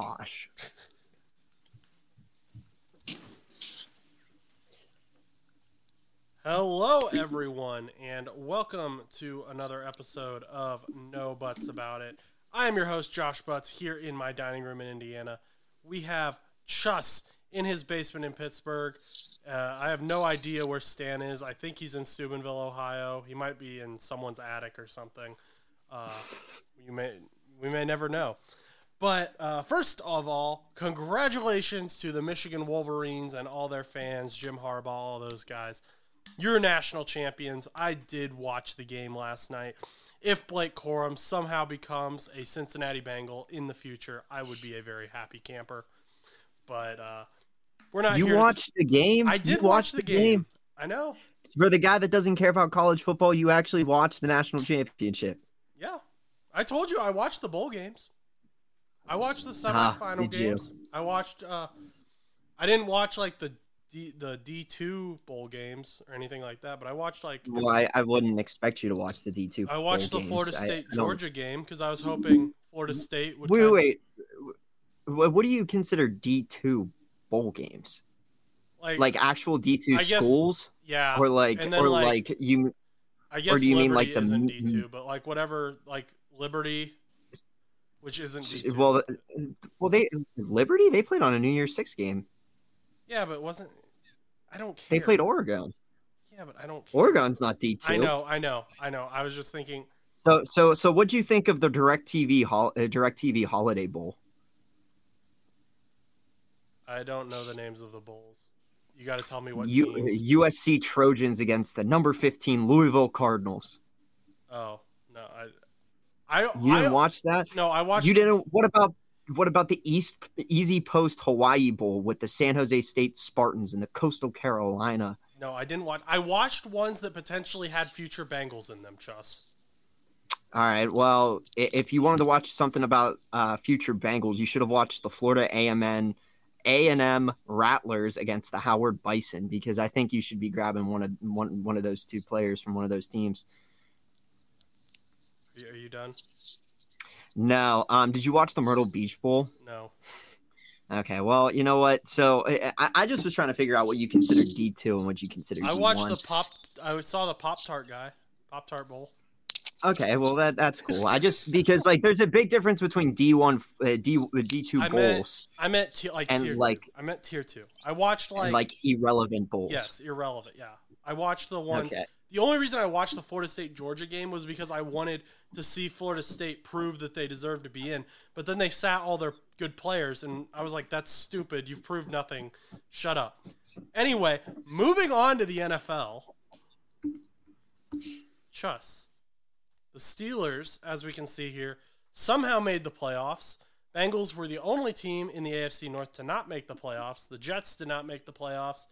gosh. Hello, everyone, and welcome to another episode of No Butts About It. I am your host, Josh Butts, here in my dining room in Indiana. We have Chus in his basement in Pittsburgh. Uh, I have no idea where Stan is. I think he's in Steubenville, Ohio. He might be in someone's attic or something. Uh, you may, we may never know. But uh, first of all, congratulations to the Michigan Wolverines and all their fans, Jim Harbaugh, all those guys. You're national champions. I did watch the game last night. If Blake Corum somehow becomes a Cincinnati Bengal in the future, I would be a very happy camper. But uh, we're not. You watched to... the game? I did you watch the game. I know. For the guy that doesn't care about college football, you actually watched the national championship. Yeah, I told you I watched the bowl games. I watched the Ah, semifinal you? games. I watched. Uh, I didn't watch like the D, the D two bowl games or anything like that, but I watched like Well, I, I wouldn't expect you to watch the D two. I watched the Florida games. I- State I Georgia game because I was hoping Florida State would. Wait, kind- wait. What, do you consider D two bowl games? like, Like actual D two schools, yeah, or like, then, or like- like, you? I guess or do you mean, Liberty like, the D two, but like whatever, like Liberty, which isn't D two. Well, well, they Liberty they played on a New Year's Six game. yeah, but it wasn't. I don't care. They played Oregon. Yeah, but I don't. Care. Oregon's not D two. I know, I know, I know. I was just thinking. So, so, so, what do you think of the DirecTV hol- uh, DirecTV Holiday Bowl? I don't know the names of the bowls. You got to tell me what U- teams. USC Trojans against the number fifteen Louisville Cardinals. Oh no, I, I, You didn't watch that? no, I watched. You didn't. What about what about the East EasyPost Hawaii Bowl with the San Jose State Spartans and the Coastal Carolina? No, I didn't watch. I watched ones that potentially had future Bengals in them. Chus. All right. Well, if you wanted to watch something about uh, future Bengals, you should have watched the Florida AMN A and M Rattlers against the Howard Bison because I think you should be grabbing one of one one of those two players from one of those teams. Are you, done? No. Um. Did you watch the Myrtle Beach Bowl? No. Okay. Well, you know what? So I, I- just was trying to figure out what you consider D two and what you consider. I watched D1. the pop. I saw the Pop Tart guy. Pop Tart Bowl. Okay, well that that's cool. I just because like there's a big difference between D one, uh, D D two bowls I meant tier, like And, tier like- two. I meant tier two. I watched like, and like irrelevant bowls. yes, irrelevant. Yeah, I watched the ones. Okay. The only reason I watched the Florida State Georgia game was because I wanted to see Florida State prove that they deserve to be in. But then they sat all their good players, and I was like, "That's stupid. You've proved nothing. Shut up." Anyway, moving on to the NFL. Chus. The Steelers, as we can see here, somehow made the playoffs. Bengals were the only team in the AFC North to not make the playoffs. The Jets did not make the playoffs.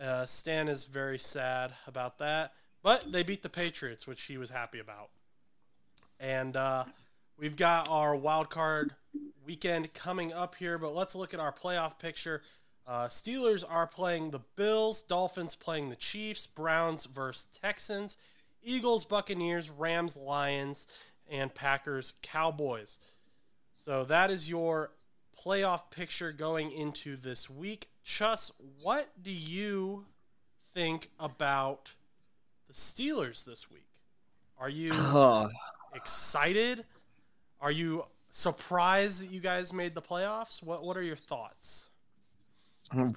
Uh, Stan is very sad about that, but they beat the Patriots, which he was happy about. And uh, we've got our wild card weekend coming up here, but let's look at our playoff picture. Uh, Steelers are playing the Bills, Dolphins playing the Chiefs, Browns versus Texans, Eagles, Buccaneers, Rams, Lions, and Packers, Cowboys. So that is your playoff picture going into this week. Chus, what do you think about the Steelers this week? Are you Oh, excited? Are you surprised that you guys made the playoffs? What What are your thoughts?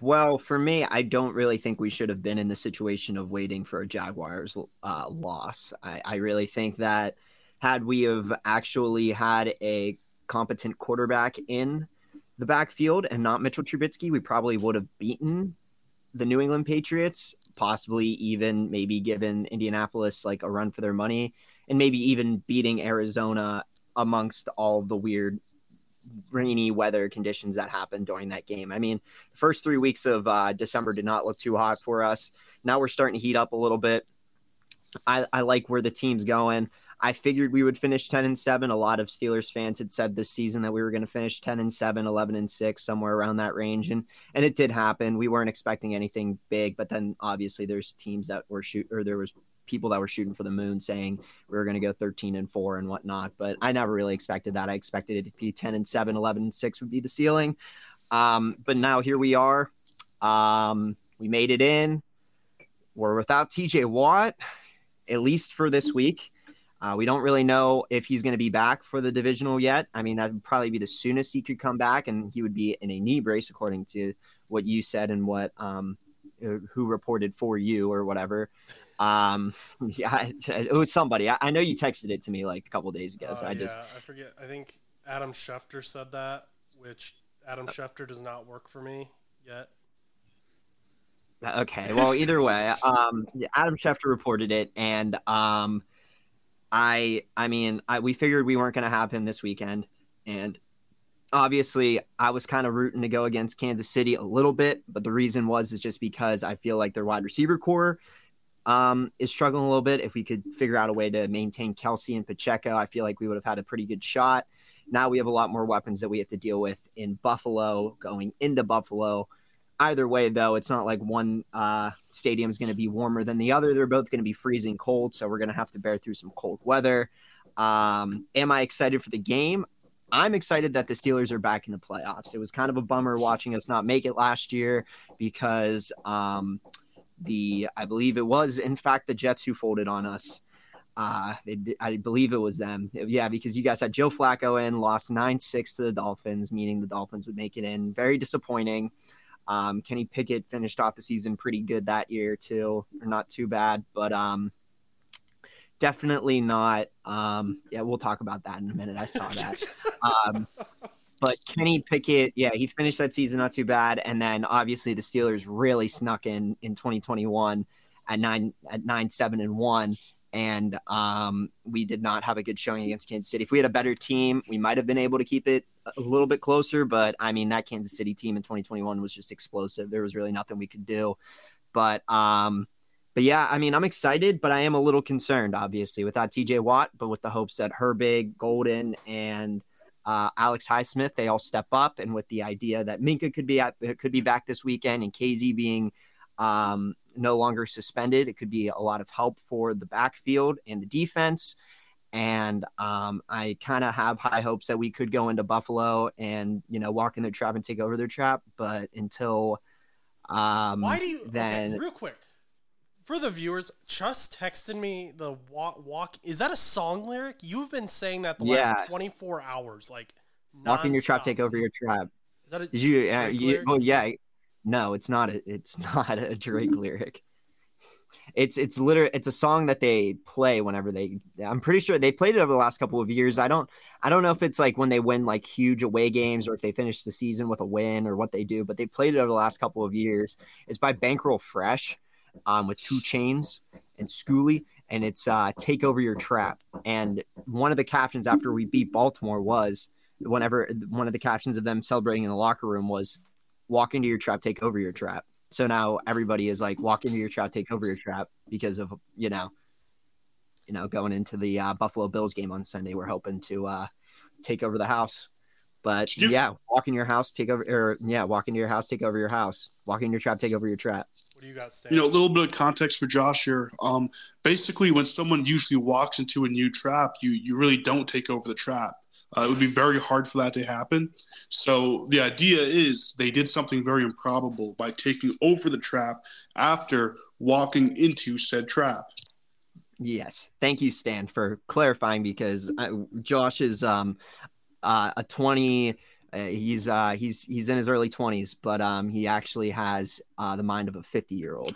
well, for me, I don't really think we should have been in the situation of waiting for a Jaguars uh, loss. I, I really think that had we have actually had a competent quarterback in the backfield and not Mitchell Trubisky, we probably would have beaten the New England Patriots, possibly even maybe given Indianapolis like a run for their money, and maybe even beating Arizona amongst all the weird rainy weather conditions that happened during that game. I mean, the first three weeks of uh, December did not look too hot for us. Now we're starting to heat up a little bit. I, I like where the team's going. I figured we would finish 10 and 7. A lot of Steelers fans had said this season that we were going to finish 10 and 7, 11 and 6, somewhere around that range. And and it did happen. We weren't expecting anything big, but then obviously there's teams that were shoot or there was people that were shooting for the moon saying we were going to go 13 and 4 and whatnot, but I never really expected that. I expected it to be 10 and 7, 11 and 6 would be the ceiling. Um, but now here we are. Um, we made it in. We're without TJ Watt, at least for this week. Uh, we don't really know if he's going to be back for the divisional yet. I mean, that would probably be the soonest he could come back, and he would be in a knee brace, according to what you said and what um, uh, who reported for you or whatever. Um, yeah, it was somebody. I, I, know you texted it to me like a couple days ago. So uh, I just I forget. I think Adam Schefter said that, which Adam uh, Schefter does not work for me yet. Okay. Well, either way, um, Adam Schefter reported it, and um, I I mean, I, we figured we weren't going to have him this weekend, and obviously I was kind of rooting to go against Kansas City a little bit, but the reason was is just because I feel like their wide receiver corps um, is struggling a little bit. If we could figure out a way to maintain Kelce and Pacheco, I feel like we would have had a pretty good shot. Now we have a lot more weapons that we have to deal with in Buffalo, going into Buffalo either way, though, it's not like one uh, stadium is going to be warmer than the other. They're both going to be freezing cold, so we're going to have to bear through some cold weather. Um, am I excited for the game? I'm excited that the Steelers are back in the playoffs. It was kind of a bummer watching us not make it last year because um, the I believe it was in fact the Jets who folded on us. Uh, I believe it was them. Yeah, because you guys had Joe Flacco in, lost nine six to the Dolphins, meaning the Dolphins would make it in. Very disappointing. Um, Kenny Pickett finished off the season pretty good that year too, or not too bad, but um, definitely not. Um, yeah, we'll talk about that in a minute. I saw that. um, but Kenny Pickett, yeah, he finished that season not too bad, and then obviously the Steelers really snuck in in 2021 at nine at nine seven and one, and um, we did not have a good showing against Kansas City. If we had a better team, we might have been able to keep it a little bit closer. But I mean, that Kansas City team in 2021 was just explosive. There was really nothing we could do. But um, but yeah, I mean, I'm excited, but I am a little concerned, obviously, without TJ Watt, but with the hopes that Herbig, Golden, and uh, Alex Highsmith they all step up, and with the idea that Minkah could be at, could be back this weekend, and KZ being um, no longer suspended. It could be a lot of help for the backfield and the defense. And um, I kind of have high hopes that we could go into Buffalo and you know walk in their trap and take over their trap. But until um, why do you then okay, real quick for the viewers? Just texted me the walk. walk is that a song lyric? You've been saying that the yeah. last twenty four hours, like walk in your trap, take over your trap. Is that a Did you? Uh, you oh yeah, no, it's not. A, it's not a Drake lyric. It's it's literally it's a song that they play whenever they. I'm pretty sure they played it over the last couple of years. I don't I don't know if it's like when they win like huge away games or if they finish the season with a win or what they do, but they played it over the last couple of years. It's by Bankroll Fresh, um, with 2 Chainz and Skooly, and it's uh, "Take Over Your Trap." And one of the captions after we beat Baltimore was whenever one of the captions of them celebrating in the locker room was walk into your trap, take over your trap. So now everybody is like, walk into your trap, take over your trap because of, you know, you know, going into the uh, Buffalo Bills game on Sunday, we're hoping to uh, take over the house. But you, yeah, walk in your house, take over, or yeah, walk into your house, take over your house. Walk in your trap, take over your trap. What do you got? You know, a little bit of context for Josh here. Um, basically, when someone usually walks into a new trap, you you really don't take over the trap. Uh, it would be very hard for that to happen. So the idea is they did something very improbable by taking over the trap after walking into said trap. Yes, thank you, Stan, for clarifying because I, Josh is um, uh, a twenty. Uh, he's uh, he's he's in his early twenties, but um, he actually has uh, the mind of a fifty-year-old.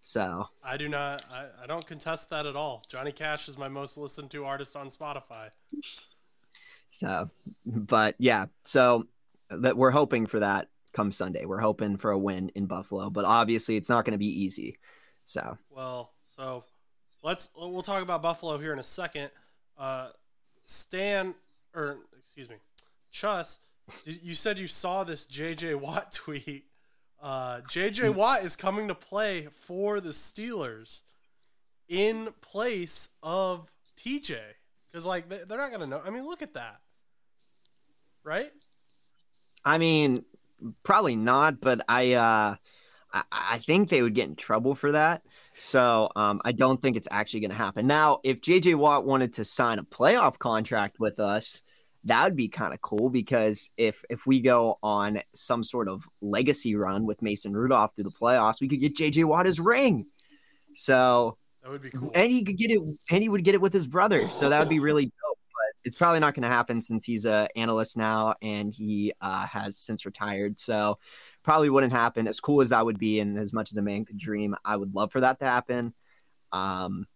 So I do not. I, I don't contest that at all. Johnny Cash is my most listened to artist on Spotify. So, but yeah, so that we're hoping for that come Sunday. We're hoping for a win in Buffalo, but obviously it's not going to be easy. So, well, so let's we'll talk about Buffalo here in a second. Uh, Stan, or excuse me, Chus, you said you saw this JJ Watt tweet. Uh, JJ Watt is coming to play for the Steelers in place of TJ. Because like they're not gonna know. I mean, look at that, right? I mean, probably not, but I uh, I, I think they would get in trouble for that So um, I don't think it's actually going to happen. Now, if JJ Watt wanted to sign a playoff contract with us, that would be kind of cool because if if we go on some sort of legacy run with Mason Rudolph through the playoffs, we could get JJ Watt his ring. So that would be cool. And he could get it and he would get it with his brother. So that would be really dope. But it's probably not going to happen since he's a analyst now and he uh, has since retired. So probably wouldn't happen. As cool as that would be, and as much as a man could dream, I would love for that to happen. Um,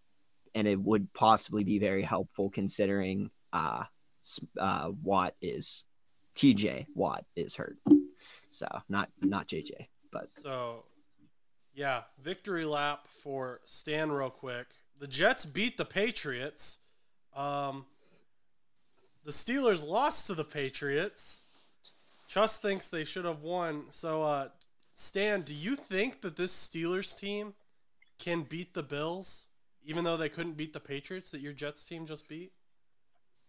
and it would possibly be very helpful considering uh, uh, Watt is TJ Watt is hurt, so not not JJ, but so yeah, victory lap for Stan real quick. The Jets beat the Patriots. Um, the Steelers lost to the Patriots. Chus thinks they should have won. So, uh, Stan, do you think that this Steelers team can beat the Bills, even though they couldn't beat the Patriots that your Jets team just beat?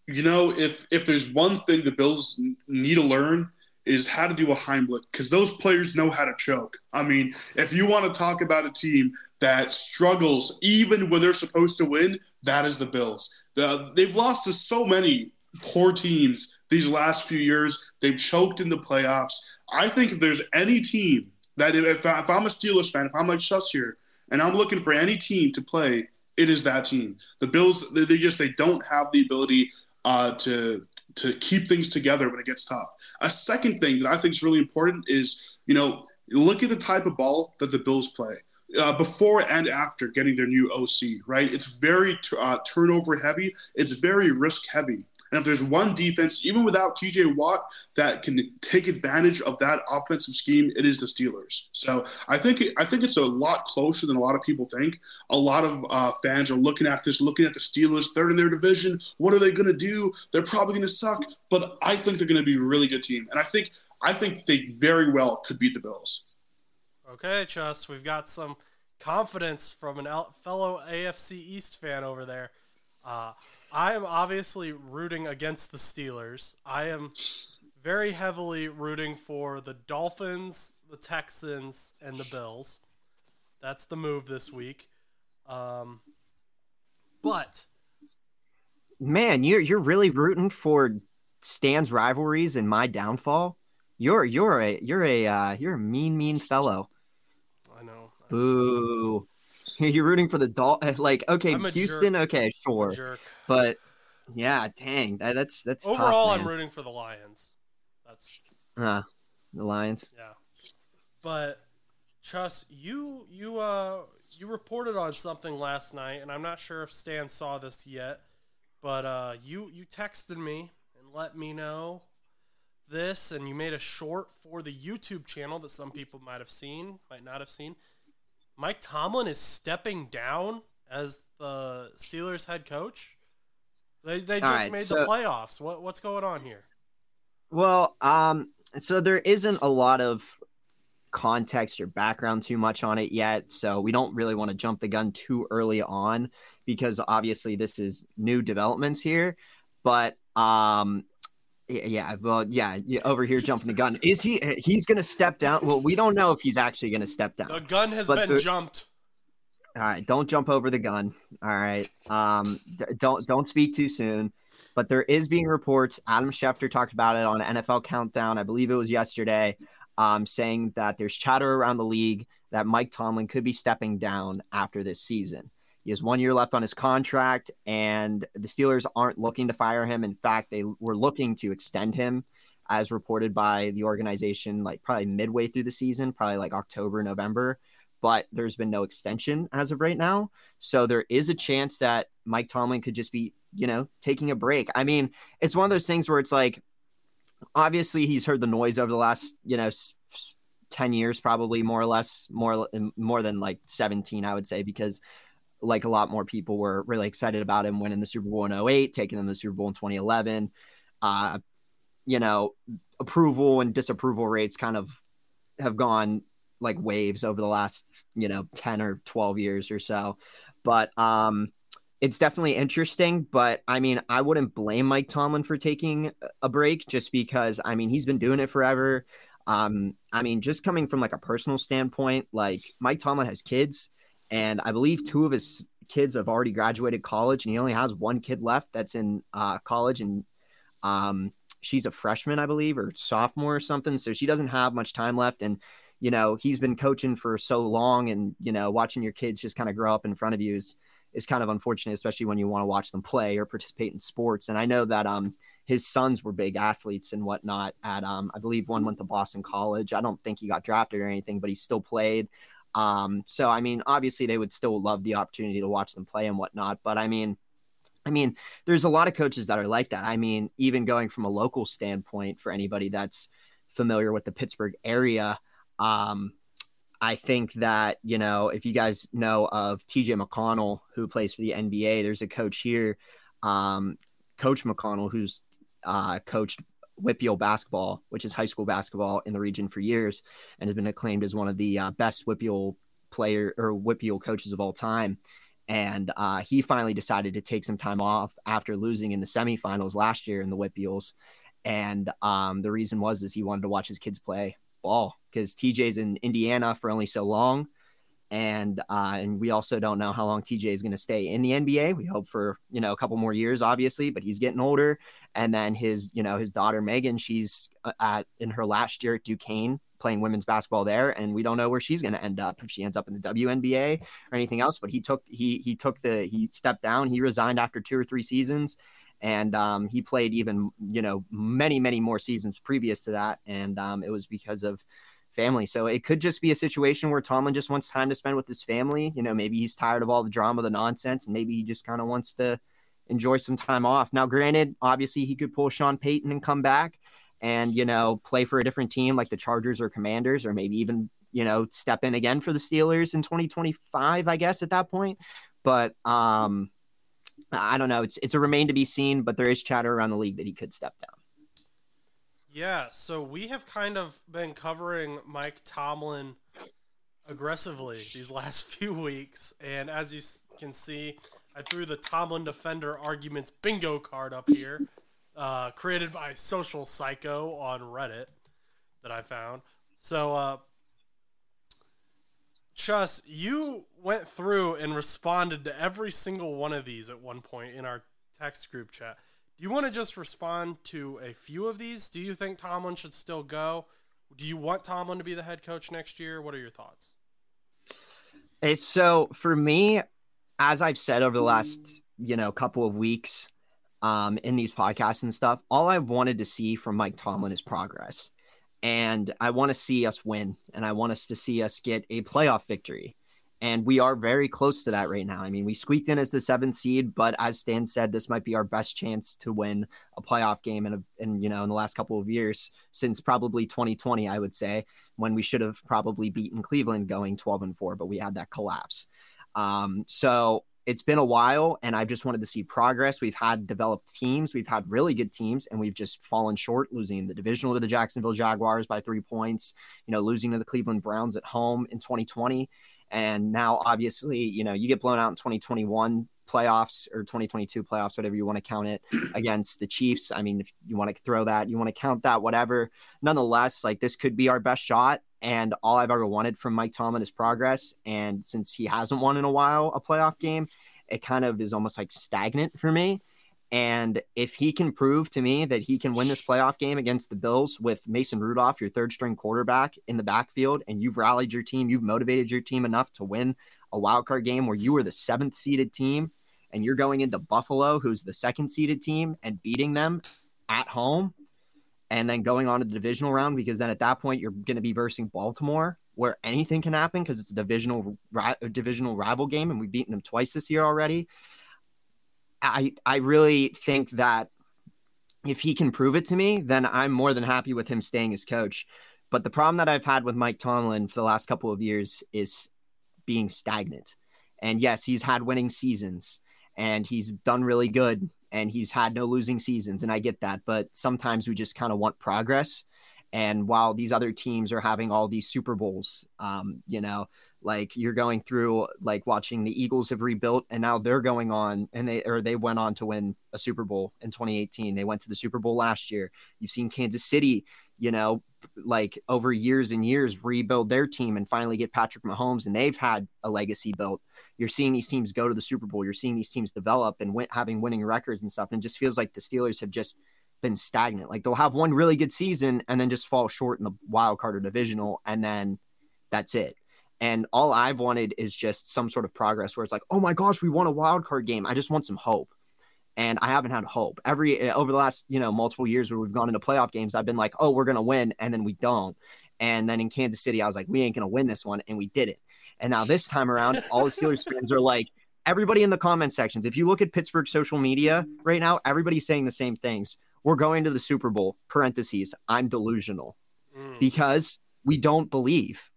You know, if if there's one thing the Bills need to learn is how to do a Heimlich because those players know how to choke. I mean, if you want to talk about a team that struggles even when they're supposed to win, that is the Bills. they've lost to so many poor teams these last few years. They've choked in the playoffs. I think if there's any team that if, I, am a Steelers fan, if I'm like Shuss here, and I'm looking for any team to play, it is that team. The Bills, they, they just they don't have the ability uh, to to keep things together when it gets tough. A second thing that I think is really important is you know look at the type of ball that the Bills play. Uh, before and after getting their new OC, right? It's very uh, turnover heavy. It's very risk heavy. And if there's one defense, even without TJ Watt, that can take advantage of that offensive scheme, it is the Steelers. So I think I think it's a lot closer than a lot of people think. A lot of uh, fans are looking at this, looking at the Steelers, third in their division. What are they going to do? They're probably going to suck, but I think they're going to be a really good team. And I think I think they very well could beat the Bills. Okay, Chus, we've got some confidence from an fellow AFC East fan over there. Uh, I am obviously rooting against the Steelers. I am very heavily rooting for the Dolphins, the Texans, and the Bills. That's the move this week. Um, but man, you're you're really rooting for Stan's rivalries and my downfall. You're you're a you're a uh, you're a mean mean fellow. I know. Boo. You're rooting for the Dol like okay, Houston, jerk. okay, sure. But yeah, dang, that, that's that's overall tough, I'm rooting for the Lions. That's uh the Lions. Yeah. But Chus, you you uh you reported on something last night and I'm not sure if Stan saw this yet, but uh you you texted me and let me know this and you made a short for the YouTube channel that some people might have seen, might not have seen. Mike Tomlin is stepping down as the Steelers head coach. They they just right, made so, the playoffs. What what's going on here? Well, um, so there isn't a lot of context or background too much on it yet, so we don't really want to jump the gun too early on because obviously this is new developments here. But um, yeah, well, yeah, over here jumping the gun. Is he? He's going to step down. Well, we don't know if he's actually going to step down. The gun has been the, jumped. All right, don't jump over the gun. All right, um, don't don't speak too soon. But there is being reports. Adam Schefter talked about it on NFL Countdown. I believe it was yesterday, um, saying that there's chatter around the league that Mike Tomlin could be stepping down after this season. He has one year left on his contract, and the Steelers aren't looking to fire him. In fact, they were looking to extend him, as reported by the organization, like probably midway through the season, probably like October, November. But there's been no extension as of right now. So there is a chance that Mike Tomlin could just be, you know, taking a break. I mean, it's one of those things where it's like, obviously, he's heard the noise over the last, you know, 10 years probably more or less more more than like 17 i would say because like a lot more people were really excited about him winning the Super Bowl in 08, taking them to the Super Bowl in 2011. Uh, you know, approval and disapproval rates kind of have gone like waves over the last, you know, 10 or 12 years or so. But um it's definitely interesting, but I mean, I wouldn't blame Mike Tomlin for taking a break just because I mean, he's been doing it forever. Um, I mean, just coming from like a personal standpoint, like Mike Tomlin has kids and I believe two of his kids have already graduated college, and he only has one kid left that's in uh, college, and um, she's a freshman, I believe, or sophomore or something. So she doesn't have much time left, and you know he's been coaching for so long, and you know watching your kids just kind of grow up in front of you is is kind of unfortunate, especially when you want to watch them play or participate in sports. And I know that um his sons were big athletes and whatnot. At um, I believe one went to Boston College. I don't think he got drafted or anything, but he still played. Um, so I mean, obviously they would still love the opportunity to watch them play and whatnot. But I mean, I mean, there's a lot of coaches that are like that. I mean, even going from a local standpoint for anybody that's familiar with the Pittsburgh area, um, I think that, you know, if you guys know of TJ McConnell, who plays for the NBA, there's a coach here, um, Coach McConnell, who's uh, coached WPIAL basketball, which is high school basketball in the region for years, and has been acclaimed as one of the uh, best WPIAL player or WPIAL coaches of all time. And uh, he finally decided to take some time off after losing in the semifinals last year in the WPIALs. And um, the reason was is he wanted to watch his kids play ball because TJ's in Indiana for only so long and uh, and we also don't know how long TJ is going to stay in the NBA. We hope for you know a couple more years, obviously, but he's getting older. And then his you know his daughter Megan, she's uh, at in her last year at Duquesne playing women's basketball there, and we don't know where she's going to end up if she ends up in the WNBA or anything else. But he took he he took the he stepped down. He resigned after two or three seasons. And um, he played even, you know, many, many more seasons previous to that, and um, it was because of family. So it could just be a situation where Tomlin just wants time to spend with his family. You know, maybe he's tired of all the drama, the nonsense, and maybe he just kind of wants to enjoy some time off. Now, granted, obviously he could pull Sean Payton and come back and, you know, play for a different team like the Chargers or Commanders, or maybe even, you know, step in again for the Steelers in 2025, I guess, at that point. But um I don't know. It's it's a remain to be seen, but there is chatter around the league that he could step down. Yeah, so we have kind of been covering Mike Tomlin aggressively these last few weeks, and as you can see, I threw the Tomlin Defender Arguments bingo card up here, uh, created by Social Psycho on Reddit that I found. So, uh, Chus, you went through and responded to every single one of these at one point in our text group chat. Do you want to just respond to a few of these? Do you think Tomlin should still go? Do you want Tomlin to be the head coach next year? What are your thoughts? It's so for me, as I've said over the last, you know, couple of weeks um, in these podcasts and stuff, all I've wanted to see from Mike Tomlin is progress. And I want to see us win and I want us to see us get a playoff victory. And we are very close to that right now. I mean, we squeaked in as the seventh seed, but as Stan said, this might be our best chance to win a playoff game in, a, in you know in the last couple of years since probably 2020, I would say, when we should have probably beaten Cleveland going 12 and four, but we had that collapse. Um, so it's been a while, and I just wanted to see progress. We've had developed teams, we've had really good teams, and we've just fallen short, losing the divisional to the Jacksonville Jaguars by three points. You know, losing to the Cleveland Browns at home in 2020 and now, obviously, you know, you get blown out in 2021 playoffs or 2022 playoffs, whatever you want to count it, against the Chiefs. I mean, if you want to throw that, you want to count that, whatever. Nonetheless, like this could be our best shot. And all I've ever wanted from Mike Tomlin is progress. And since he hasn't won in a while a playoff game, it kind of is almost like stagnant for me. And if he can prove to me that he can win this playoff game against the Bills with Mason Rudolph, your third string quarterback in the backfield, and you've rallied your team, you've motivated your team enough to win a wild card game where you were the seventh seeded team and you're going into Buffalo, who's the second seeded team, and beating them at home, and then going on to the divisional round because then at that point you're going to be versing Baltimore, where anything can happen because it's a divisional divisional rival game, and we've beaten them twice this year already. I I really think that if he can prove it to me, then I'm more than happy with him staying as coach. But the problem that I've had with Mike Tomlin for the last couple of years is being stagnant. And yes, he's had winning seasons and he's done really good and he's had no losing seasons. And I get that. But sometimes we just kind of want progress. And while these other teams are having all these Super Bowls, um, you know, Like you're going through like watching the Eagles have rebuilt and now they're going on and they or they went on to win a Super Bowl in 2018. They went to the Super Bowl last year. You've seen Kansas City, you know, like over years and years rebuild their team and finally get Patrick Mahomes and they've had a legacy built. You're seeing these teams go to the Super Bowl. You're seeing these teams develop and win, having winning records and stuff. And it just feels like the Steelers have just been stagnant. Like they'll have one really good season and then just fall short in the wild card or divisional, and then that's it. And all I've wanted is just some sort of progress where it's like, oh my gosh, we won a wild card game. I just want some hope. And I haven't had hope. Every eh, over the last, you know, multiple years where we've gone into playoff games, I've been like, oh, we're gonna win, and then we don't. And then in Kansas City, I was like, we ain't gonna win this one, and we did it. And now this time around, all the Steelers fans are like, everybody in the comment sections, if you look at Pittsburgh social media right now, everybody's saying the same things. We're going to the Super Bowl, parentheses, I'm delusional mm. because we don't believe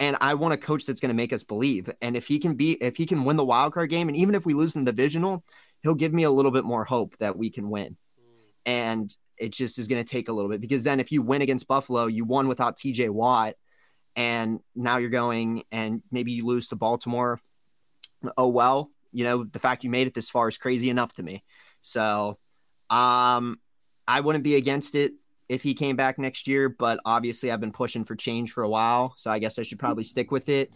and I want a coach that's going to make us believe. And if he can be, if he can win the wild card game, and even if we lose in the divisional, he'll give me a little bit more hope that we can win. And it just is going to take a little bit because then if you win against Buffalo, you won without TJ Watt, and now you're going and maybe you lose to Baltimore. Oh well, you know the fact you made it this far is crazy enough to me. So, um, I wouldn't be against it if he came back next year, but obviously I've been pushing for change for a while, so I guess I should probably stick with it.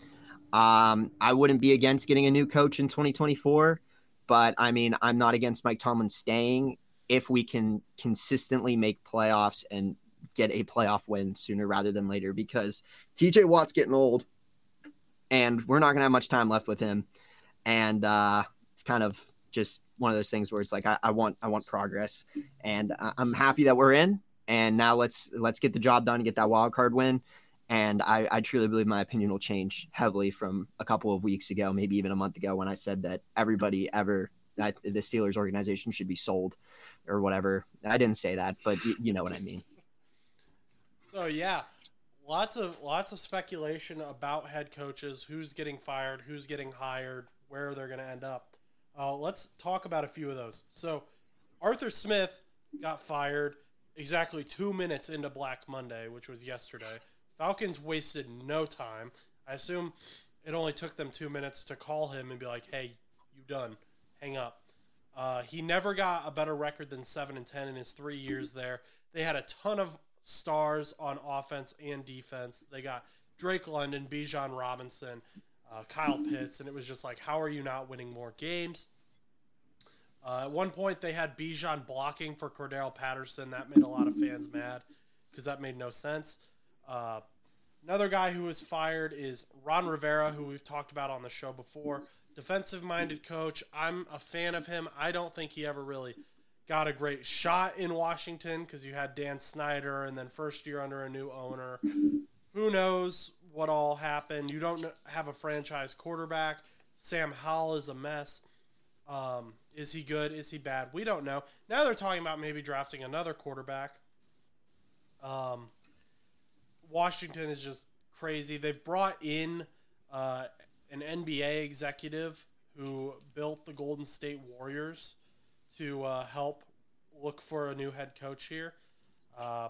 Um, I wouldn't be against getting a new coach in 2024, but I mean, I'm not against Mike Tomlin staying if we can consistently make playoffs and get a playoff win sooner rather than later because TJ Watt's getting old and we're not going to have much time left with him. And uh, it's kind of just one of those things where it's like I, I want I want progress, and I'm happy that we're in and now let's let's get the job done and get that wild card win. And I, I truly believe my opinion will change heavily from a couple of weeks ago, maybe even a month ago, when I said that everybody ever that the Steelers organization should be sold or whatever. I didn't say that, but y- you know what I mean. So yeah, lots of lots of speculation about head coaches, who's getting fired, who's getting hired, where they're going to end up. Uh, let's talk about a few of those. So Arthur Smith got fired exactly two minutes into Black Monday, which was yesterday. Falcons wasted no time. I assume it only took them two minutes to call him and be like, "Hey, you done? Hang up." Uh, he never got a better record than seven and ten in his three years there. They had a ton of stars on offense and defense. They got Drake London, Bijan Robinson, uh, Kyle Pitts, and it was just like, how are you not winning more games? Uh, at one point, they had Bijan blocking for Cordarrelle Patterson. That made a lot of fans mad because that made no sense. Uh, another guy who was fired is Ron Rivera, who we've talked about on the show before. Defensive minded coach. I'm a fan of him. I don't think he ever really got a great shot in Washington because you had Dan Snyder and then first year under a new owner. Who knows what all happened? You don't have a franchise quarterback. Sam Howell is a mess. Um, is he good? Is he bad? We don't know. Now they're talking about maybe drafting another quarterback. Um, Washington is just crazy. They've brought in uh, an NBA executive who built the Golden State Warriors to uh, help look for a new head coach here. Uh,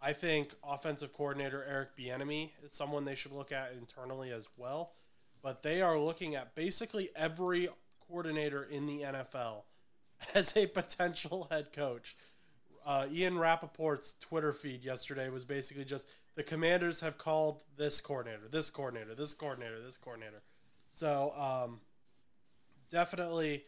I think offensive coordinator Eric Bieniemy is someone they should look at internally as well. But they are looking at basically every coordinator in the NFL as a potential head coach. Uh, Ian Rapoport's Twitter feed yesterday was basically just the commanders have called this coordinator, this coordinator, this coordinator, this coordinator. So um, definitely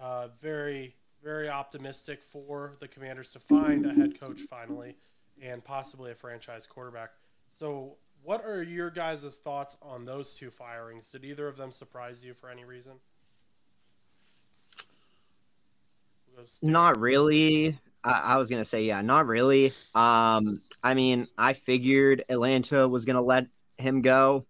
uh, very, very optimistic for the commanders to find a head coach finally and possibly a franchise quarterback. So, what are your guys' thoughts on those two firings? Did either of them surprise you for any reason? Not really. I, I was gonna say yeah, not really. Um, I mean, I figured Atlanta was gonna let him go,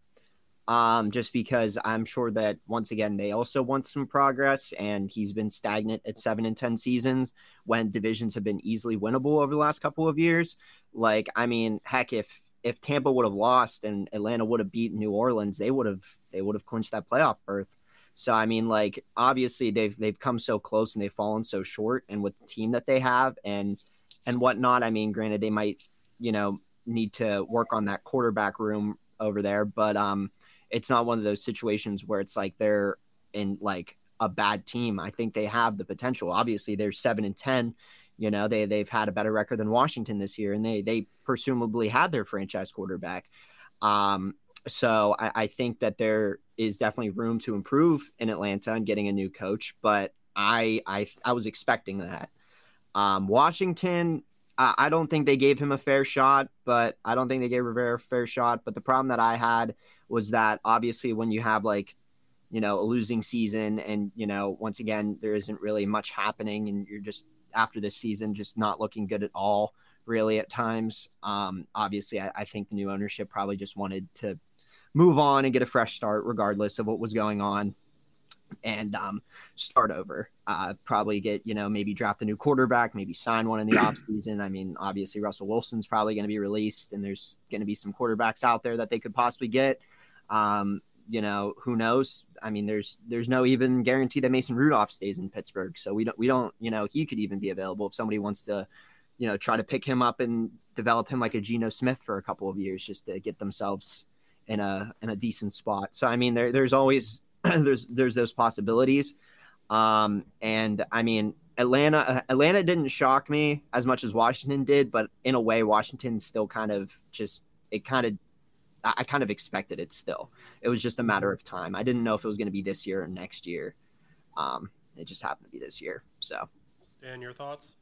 um, just because I'm sure that once again they also want some progress, and he's been stagnant at seven and ten seasons when divisions have been easily winnable over the last couple of years. Like, I mean, heck, if if Tampa would have lost and Atlanta would have beat New Orleans, they would have they would have clinched that playoff berth. So I mean, like obviously they've they've come so close and they've fallen so short, and with the team that they have and and whatnot. I mean, granted they might you know need to work on that quarterback room over there, but um, it's not one of those situations where it's like they're in like a bad team. I think they have the potential. Obviously, they're seven and ten. You know, they they've had a better record than Washington this year, and they they presumably had their franchise quarterback. Um, so I, I think that there is definitely room to improve in Atlanta and getting a new coach, but I I I was expecting that. Um, Washington, I, don't think they gave him a fair shot, but I don't think they gave Rivera a fair shot. But the problem that I had was that obviously when you have like you know a losing season and you know once again there isn't really much happening and you're just after this season just not looking good at all really at times um obviously I, I think the new ownership probably just wanted to move on and get a fresh start regardless of what was going on and um, start over. Uh, probably get, you know, maybe draft a new quarterback, maybe sign one in the offseason. I mean, obviously, Russell Wilson's probably going to be released, and there's going to be some quarterbacks out there that they could possibly get. Um, you know, who knows? I mean, there's there's no even guarantee that Mason Rudolph stays in Pittsburgh, so we don't we don't you know he could even be available if somebody wants to, you know, try to pick him up and develop him like a Geno Smith for a couple of years just to get themselves in a in a decent spot. So I mean, there there's always there's there's those possibilities. Um, and I mean, Atlanta uh, Atlanta didn't shock me as much as Washington did, but in a way, Washington still kind of just it kind of I kind of expected it still. It was just a matter of time. I didn't know if it was going to be this year or next year. Um, it just happened to be this year. So, Stan, your thoughts?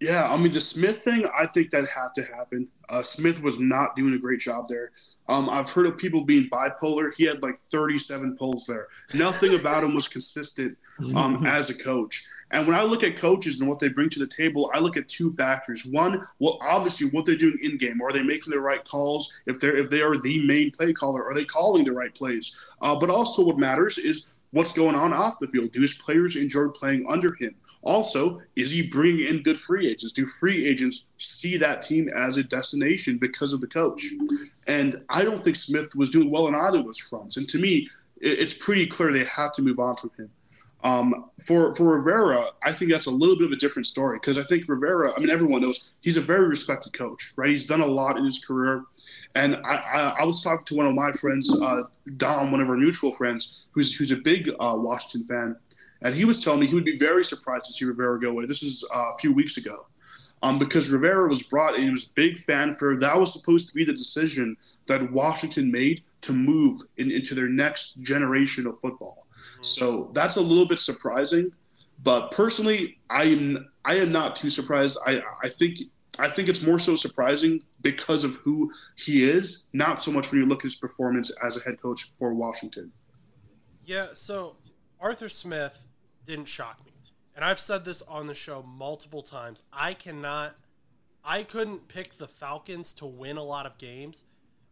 Yeah, I mean the Smith thing. I think that had to happen. Uh, Smith was not doing a great job there. Um, I've heard of people being bipolar. He had like 37 pulls there. Nothing about him was consistent um, as a coach. And when I look at coaches and what they bring to the table, I look at two factors. One, well, obviously what they're doing in game. Are they making the right calls? If they're if they are the main play caller, are they calling the right plays? Uh, but also, what matters is what's going on off the field. Do his players enjoy playing under him? Also, is he bringing in good free agents? Do free agents see that team as a destination because of the coach? And I don't think Smith was doing well on either of those fronts. And to me, it's pretty clear they have to move on from him. Um, for for Rivera, I think that's a little bit of a different story because I think Rivera. I mean, everyone knows he's a very respected coach, right? He's done a lot in his career, and I, I, I was talking to one of my friends, uh, Dom, one of our mutual friends, who's who's a big uh, Washington fan, and he was telling me he would be very surprised to see Rivera go away. This is uh, a few weeks ago, um, because Rivera was brought in. It was big fanfare. That was supposed to be the decision that Washington made to move in, into their next generation of football. So that's a little bit surprising. But personally, I am I am not too surprised. I I think I think it's more so surprising because of who he is, not so much when you look at his performance as a head coach for Washington. Yeah, so Arthur Smith didn't shock me. And I've said this on the show multiple times. I cannot I couldn't pick the Falcons to win a lot of games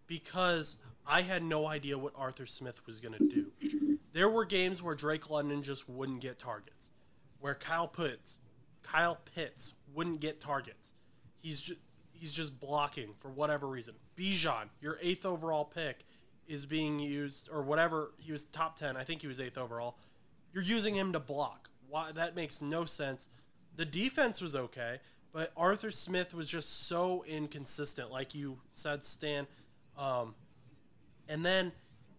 because I had no idea what Arthur Smith was going to do. There were games where Drake London just wouldn't get targets, where Kyle Pitts, Kyle Pitts wouldn't get targets. He's just he's just blocking for whatever reason. Bijan, your eighth overall pick, is being used or whatever. He was top ten. I think he was eighth overall. You're using him to block. Why that makes no sense. The defense was okay, but Arthur Smith was just so inconsistent. Like you said, Stan. Um, and then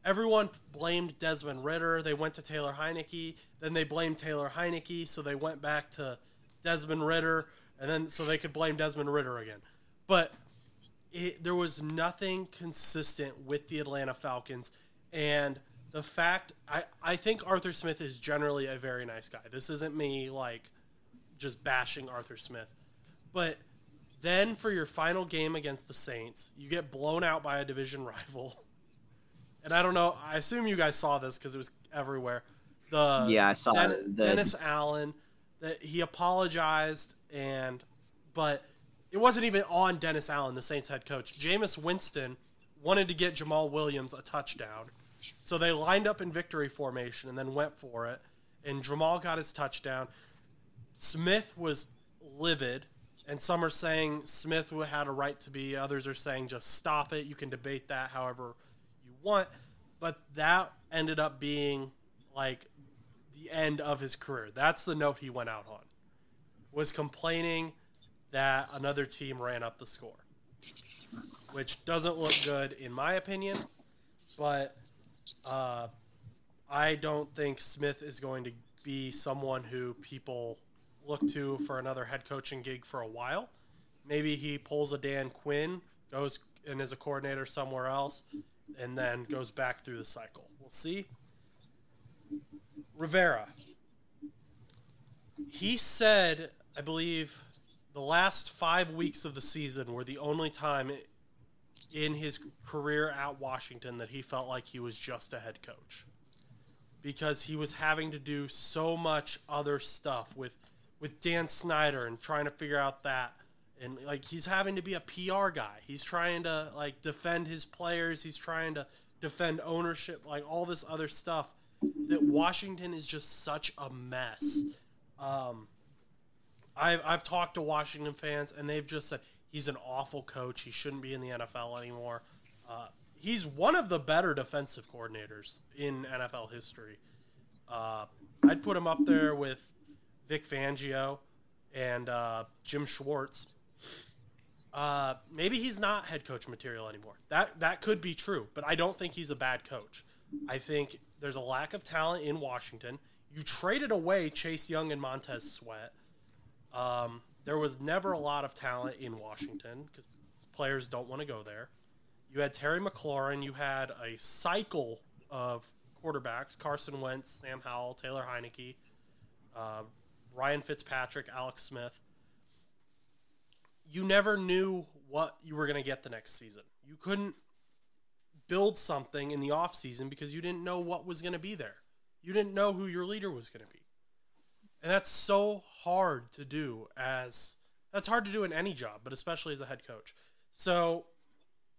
everyone blamed Desmond Ridder. They went to Taylor Heinicke. Then they blamed Taylor Heinicke, so they went back to Desmond Ridder. and then so they could blame Desmond Ridder again. But it, there was nothing consistent with the Atlanta Falcons, and the fact I, I think Arthur Smith is generally a very nice guy. This isn't me like just bashing Arthur Smith, but then for your final game against the Saints, you get blown out by a division rival and I don't know. I assume you guys saw this because it was everywhere. The yeah, I saw Den- the... Dennis Allen that he apologized and but it wasn't even on Dennis Allen, the Saints head coach. Jameis Winston wanted to get Jamaal Williams a touchdown. So they lined up in victory formation and then went for it. And Jamal got his touchdown. Smith was livid. And some are saying Smith had a right to be. Others are saying just stop it. You can debate that however want, but that ended up being like the end of his career. That's the note he went out on. Was complaining that another team ran up the score. Which doesn't look good in my opinion, but Uh, I don't think Smith is going to be someone who people look to for another head coaching gig for a while. Maybe he pulls a Dan Quinn, goes and is a coordinator somewhere else, and then goes back through the cycle. We'll see. Rivera. He said, I believe, the last five weeks of the season were the only time in his career at Washington that he felt like he was just a head coach because he was having to do so much other stuff with with Dan Snyder and trying to figure out that and like he's having to be a PR guy. He's trying to like defend his players, he's trying to defend ownership, like all this other stuff that Washington is just such a mess. Um, I've I've talked to Washington fans and they've just said he's an awful coach. He shouldn't be in the NFL anymore. Uh, he's one of the better defensive coordinators in NFL history. Uh, I'd put him up there with Vic Fangio and uh, Jim Schwartz. Uh, maybe he's not head coach material anymore. That that could be true, but I don't think he's a bad coach. I think there's a lack of talent in Washington. You traded away Chase Young and Montez Sweat. Um, there was never a lot of talent in Washington because players don't want to go there. You had Terry McLaurin. You had a cycle of quarterbacks: Carson Wentz, Sam Howell, Taylor Heinicke, uh, Ryan Fitzpatrick, Alex Smith. You never knew what you were going to get the next season. You couldn't build something in the offseason because you didn't know what was going to be there. You didn't know who your leader was going to be. And that's so hard to do as that's hard to do in any job, but especially as a head coach. So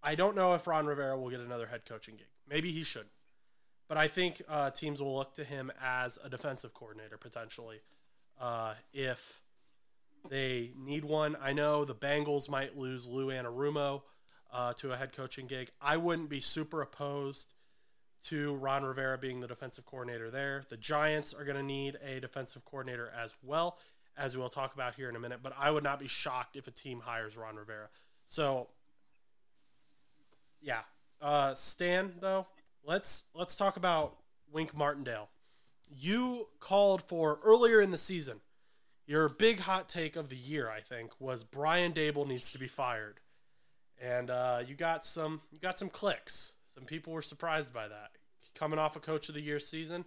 I don't know if Ron Rivera will get another head coaching gig. Maybe he should. But I think uh, teams will look to him as a defensive coordinator potentially uh, if they need one. I know the Bengals might lose Lou Anarumo uh, to a head coaching gig. I wouldn't be super opposed to Ron Rivera being the defensive coordinator there. The Giants are going to need a defensive coordinator as well, as we'll talk about here in a minute. But I would not be shocked if a team hires Ron Rivera. So yeah. Uh, Stan, though, let's let's talk about Wink Martindale. You called for earlier in the season. Your big hot take of the year, I think, was Brian Daboll needs to be fired, and uh, you got some you got some clicks. Some people were surprised by that coming off a Coach of the Year season.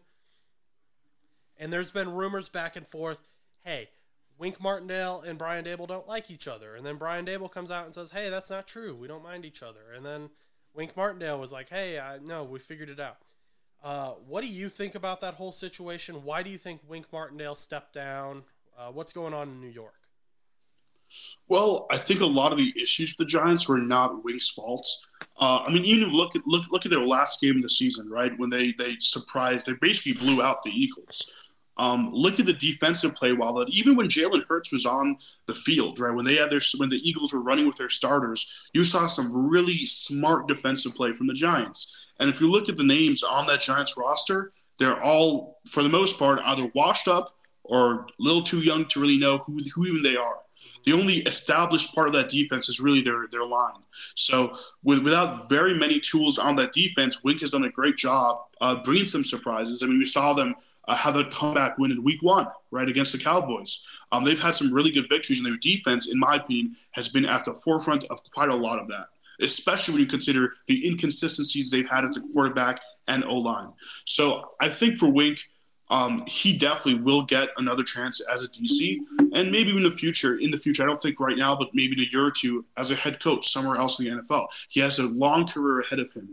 And there's been rumors back and forth. Hey, Wink Martindale and Brian Daboll don't like each other, and then Brian Daboll comes out and says, "Hey, that's not true. We don't mind each other." And then Wink Martindale was like, "Hey, I, no, we figured it out." Uh, what do you think about that whole situation? Why do you think Wink Martindale stepped down? Uh, what's going on in New York? Well, I think a lot of the issues with the Giants were not Wink's faults. Uh, I mean, even look at look look at their last game of the season, right? When they they surprised, they basically blew out the Eagles. Um, look at the defensive play while that even when Jalen Hurts was on the field, right? When they had their when the Eagles were running with their starters, you saw some really smart defensive play from the Giants. And if you look at the names on that Giants roster, they're all for the most part either washed up or a little too young to really know who, who even they are. The only established part of that defense is really their their line. So with, without very many tools on that defense, Wink has done a great job uh, bringing some surprises. I mean, we saw them uh, have a comeback win in Week One, right against the Cowboys. Um, they've had some really good victories, and their defense, in my opinion, has been at the forefront of quite a lot of that especially when you consider the inconsistencies they've had at the quarterback and O line. So I think for Wink, um, he definitely will get another chance as a DC, and maybe in the future. In the future, I don't think right now, but maybe in a year or two as a head coach somewhere else in the NFL. He has a long career ahead of him.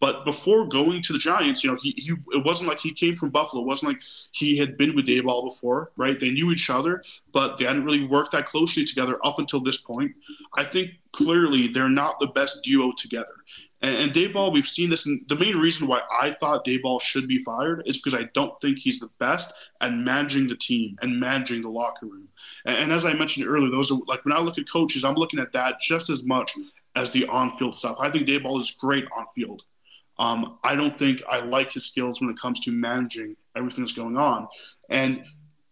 But before going to the Giants, you know, he, he it wasn't like he came from Buffalo. It wasn't like he had been with Daboll before, right? They knew each other, but they hadn't really worked that closely together up until this point. I think clearly they're not the best duo together. And, and Daboll, we've seen this. And the main reason why I thought Daboll should be fired is because I don't think he's the best at managing the team and managing the locker room. And, and as I mentioned earlier, those are like when I look at coaches, I'm looking at that just as much as the on-field stuff. I think Daboll is great on field. Um, I don't think I like his skills when it comes to managing everything that's going on. And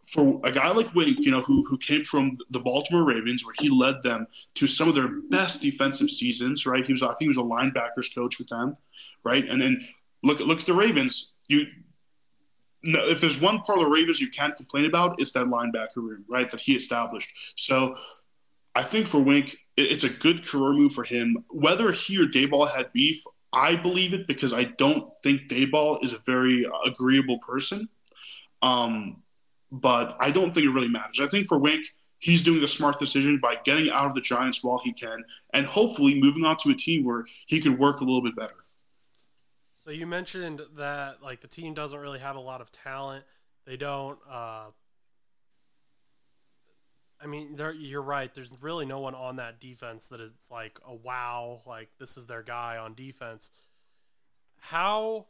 for a guy like Wink, you know, who, who came from the Baltimore Ravens, where he led them to some of their best defensive seasons, right? He was, I think, he was a linebackers coach with them, right? And then look look at the Ravens. You no, if there's one part of the Ravens you can't complain about, it's that linebacker room, right? That he established. So I think for Wink, it's a good career move for him. Whether he or Daboll had beef, I believe it because I don't think Daboll is a very agreeable person. Um, but I don't think it really matters. I think for Wink, he's doing a smart decision by getting out of the Giants while he can, and hopefully moving on to a team where he could work a little bit better. So you mentioned that like the team doesn't really have a lot of talent. They don't. Uh, I mean, you're right. There's really no one on that defense that is like a wow. Like this is their guy on defense. How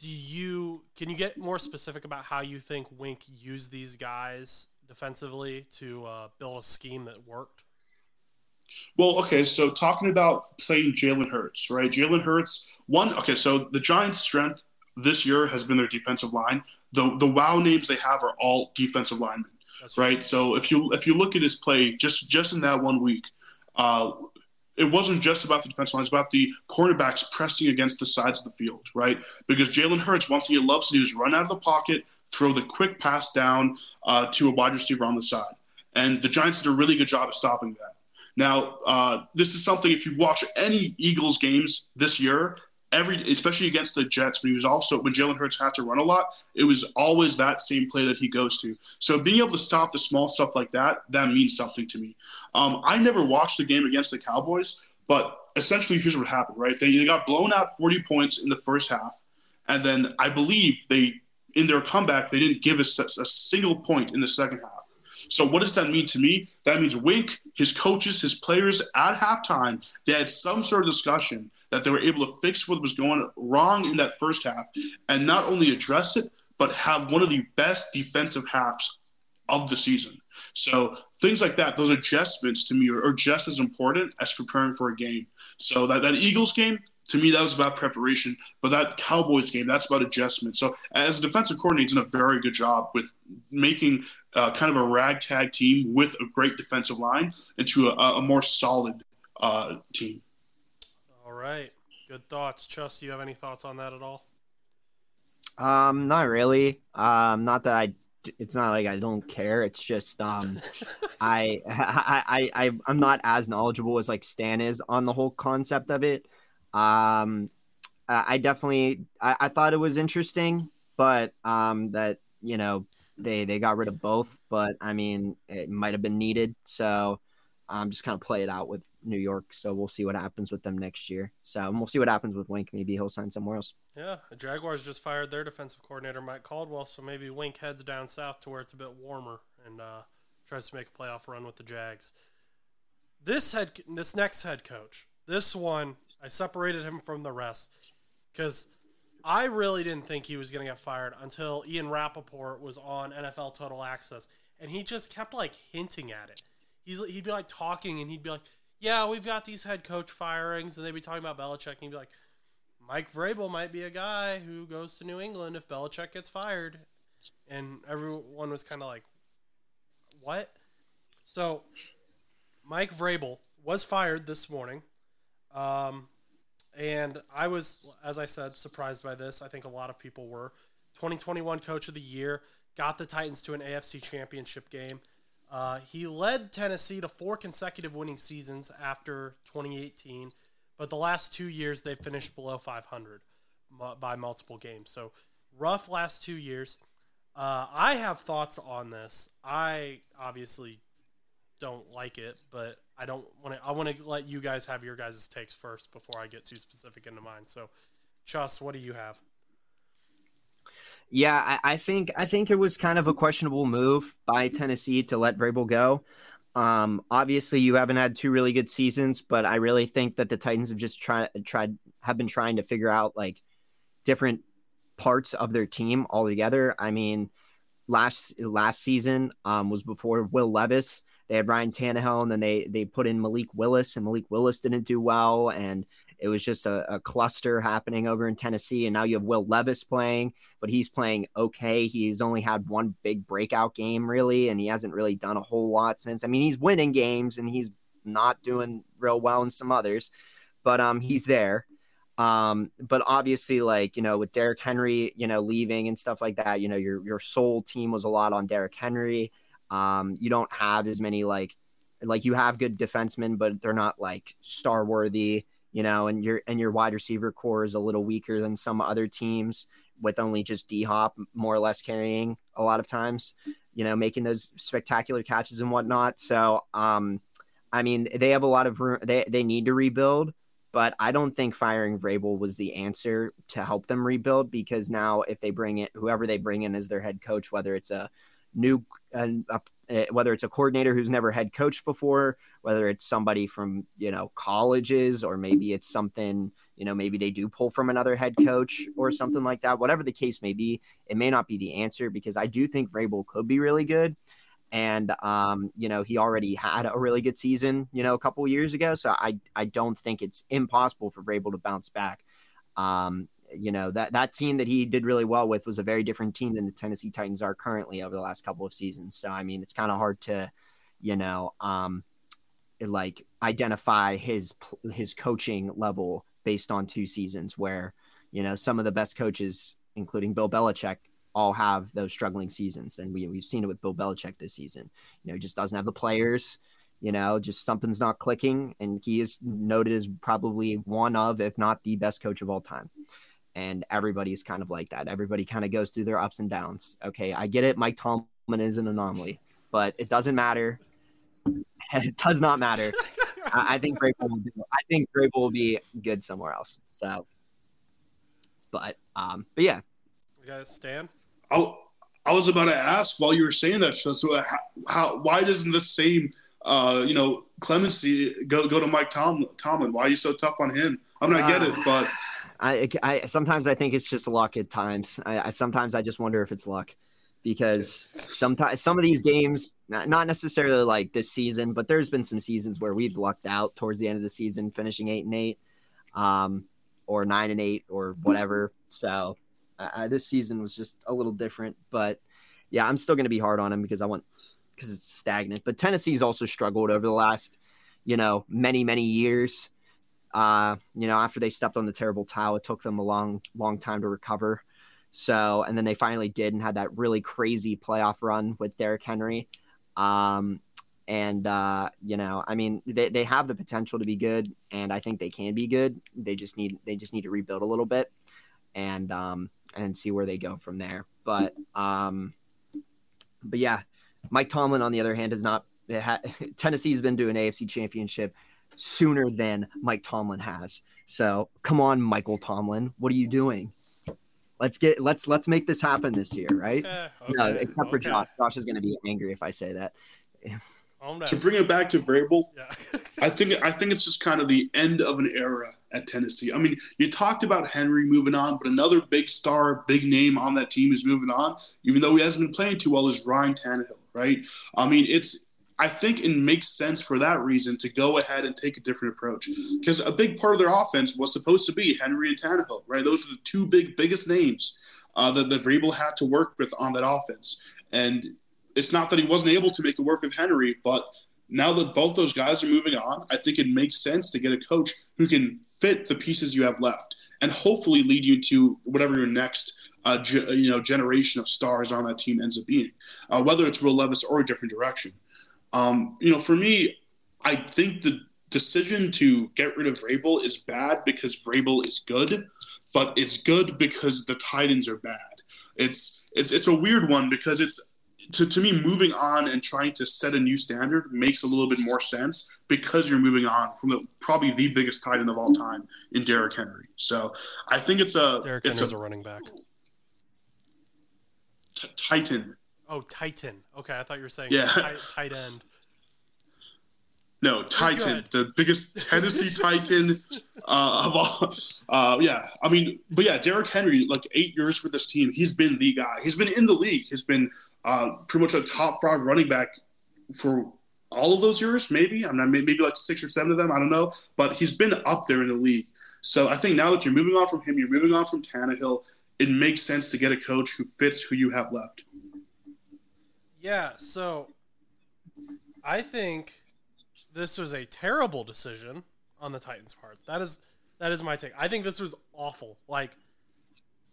do you can you get more specific about how you think Wink used these guys defensively to uh, build a scheme that worked? Well, okay, so talking about playing Jalen Hurts, right? Jalen Hurts, one, okay, so the Giants' strength this year has been their defensive line. The the wow names they have are all defensive linemen, That's right? True. So if you if you look at his play just just in that one week, uh, it wasn't just about the defensive line; it's about the cornerbacks pressing against the sides of the field, right? Because Jalen Hurts, one thing he loves to do is run out of the pocket, throw the quick pass down uh, to a wide receiver on the side, and the Giants did a really good job of stopping that. Now, uh, this is something if you've watched any Eagles games this year, every especially against the Jets, but he was also when Jalen Hurts had to run a lot, it was always that same play that he goes to. So being able to stop the small stuff like that, that means something to me. Um, I never watched the game against the Cowboys, but essentially here's what happened, right? They, they got blown out 40 points in the first half, and then I believe they in their comeback they didn't give us a, a single point in the second half. So what does that mean to me? That means Wink, his coaches, his players at halftime, they had some sort of discussion that they were able to fix what was going wrong in that first half and not only address it, but have one of the best defensive halves of the season. So things like that, those adjustments to me are, are, just as important as preparing for a game. So that, that Eagles game, to me, that was about preparation. But that Cowboys game, that's about adjustment. So as a defensive coordinator, he's done a very good job with making uh, kind of a ragtag team with a great defensive line into a, a more solid uh, team. All right. Good thoughts. Chus, do you have any thoughts on that at all? Um, not really. Um, not that I it's not like I don't care. It's just um, I, I I I'm not as knowledgeable as like Stan is on the whole concept of it. Um, I definitely I, I thought it was interesting, but um, that you know they they got rid of both, but I mean it might have been needed. So um, just kind of play it out with New York. So we'll see what happens with them next year. So we'll see what happens with Wink. Maybe he'll sign somewhere else. Yeah, the Jaguars just fired their defensive coordinator Mike Caldwell, so maybe Wink heads down south to where it's a bit warmer and uh, tries to make a playoff run with the Jags. This head, this next head coach, this one, I separated him from the rest because I really didn't think he was going to get fired until Ian Rapoport was on NFL Total Access, and he just kept like hinting at it he's he'd be like talking and he'd be like, "Yeah, we've got these head coach firings," and they'd be talking about Belichick, and he'd be like, "Mike Vrabel might be a guy who goes to New England if Belichick gets fired," and everyone was kind of like, "What?" So, Mike Vrabel was fired this morning. Um, and I was, as I said, surprised by this. I think a lot of people were. 2021 Coach of the Year got the Titans to an AFC Championship game. Uh, he led Tennessee to four consecutive winning seasons after 2018, but the last two years they finished below 500 by multiple games. So rough last two years. Uh, I have thoughts on this. I obviously don't like it, but I don't want to. I want to let you guys have your guys' takes first before I get too specific into mine. So, Chus, what do you have? Yeah, I, I, think I think it was kind of a questionable move by Tennessee to let Vrabel go. Um, obviously, you haven't had two really good seasons, but I really think that the Titans have just tried tried have been trying to figure out like different parts of their team altogether. I mean, last last season um, was before Will Levis. They had Ryan Tannehill, and then they they put in Malik Willis, and Malik Willis didn't do well, and it was just a, a, cluster happening over in Tennessee. And now you have Will Levis playing, but he's playing okay. He's only had one big breakout game, really, and he hasn't really done a whole lot since. I mean, he's winning games and he's not doing real well in some others, but um, he's there. Um, but obviously, like you know, with Derrick Henry, you know, leaving and stuff like that, you know, your your sole team was a lot on Derrick Henry. Um, you don't have as many like like you have good defensemen, but they're not like star worthy, you know, and your and your wide receiver corps is a little weaker than some other teams with only just D Hop more or less carrying a lot of times, you know, making those spectacular catches and whatnot. So, um, I mean, they have a lot of room. They they need to rebuild, but I don't think firing Vrabel was the answer to help them rebuild because now if they bring it, whoever they bring in as their head coach, whether it's a new a, a Eh, whether it's a coordinator who's never head coached before, whether it's somebody from you know colleges, or maybe it's something you know maybe they do pull from another head coach or something like that. Whatever the case may be, it may not be the answer because I do think Vrabel could be really good. And um, you know, he already had a really good season, you know, a couple years ago. So I I don't think it's impossible for Vrabel to bounce back. Um, you know that that team that he did really well with was a very different team than the Tennessee Titans are currently over the last couple of seasons. So I mean, it's kind of hard to, you know, um, like identify his his coaching level based on two seasons where you know some of the best coaches, including Bill Belichick, all have those struggling seasons, and we we've seen it with Bill Belichick this season. You know, he just doesn't have the players. You know, just something's not clicking, and he is noted as probably one of, if not the best coach of all time and everybody's kind of like that. Everybody kind of goes through their ups and downs. Okay, I get it. Mike Tomlin is an anomaly, but it doesn't matter. it does not matter. I, I, think Vrabel will do. I think Vrabel will be good somewhere else. So, but um, but yeah. You guys stand. Oh, I was about to ask while you were saying that. So, so how, how why doesn't the same uh, you know clemency go go to Mike Tom, Tomlin? Why are you so tough on him? I'm not uh, get it, but I, I sometimes I think it's just luck at times. I, I sometimes I just wonder if it's luck because sometimes some of these games, not necessarily like this season, but there's been some seasons where we've lucked out towards the end of the season, finishing eight and eight, um, or nine and eight, or whatever. So uh, this season was just a little different, but yeah, I'm still going to be hard on him because I want because it's stagnant. But Tennessee's also struggled over the last, you know, many many years. Uh, you know, after they stepped on the Terrible Towel, it took them a long, long time to recover. So, and then they finally did and had that really crazy playoff run with Derrick Henry. Um, and uh, you know, I mean, they, they have the potential to be good, and I think they can be good. They just need they just need to rebuild a little bit, and um, and see where they go from there. But um, but yeah, Mike Tomlin on the other hand has not. Ha- Tennessee's been to an AFC Championship sooner than Mike Tomlin has. So come on, Michael Tomlin, what are you doing? Let's get let's let's make this happen this year, right? Eh, okay, no, except okay. for Josh. Josh is going to be angry if I say that. to bring it back to Vrabel, yeah. I think I think it's just kind of the end of an era at Tennessee. I mean, you talked about Henry moving on, but another big star, big name on that team is moving on, even though he hasn't been playing too well. Is Ryan Tannehill, right? I mean, it's I think it makes sense for that reason to go ahead and take a different approach because a big part of their offense was supposed to be Henry and Tannehill, right? Those are the two big biggest names uh, that the Vrabel had to work with on that offense, and it's not that he wasn't able to make it work with Henry, but now that both those guys are moving on, I think it makes sense to get a coach who can fit the pieces you have left and hopefully lead you to whatever your next uh, ge- you know generation of stars on that team ends up being, uh, whether it's Will Levis or a different direction. Um, you know, for me, I think the decision to get rid of Vrabel is bad because Vrabel is good, but it's good because the Titans are bad. It's it's it's a weird one because it's to, to me moving on and trying to set a new standard makes a little bit more sense because you're moving on from the, probably the biggest titan of all time in Derrick Henry. So I think it's a Derrick it's Henry's a, a running back. T- titan. Oh, Titan. Okay, I thought you were saying yeah. tight, tight end. No, Titan, the biggest Tennessee Titan uh, of all. Uh, yeah, I mean, but yeah, Derrick Henry, like eight years with this team, he's been the guy. He's been in the league. He's been uh, pretty much a top five running back for all of those years, maybe. I'm not maybe like six or seven of them. I don't know, but he's been up there in the league. So I think now that you're moving on from him, you're moving on from Tannehill. It makes sense to get a coach who fits who you have left. Yeah, so I think this was a terrible decision on the Titans' part. That is that is my take. I think this was awful. Like,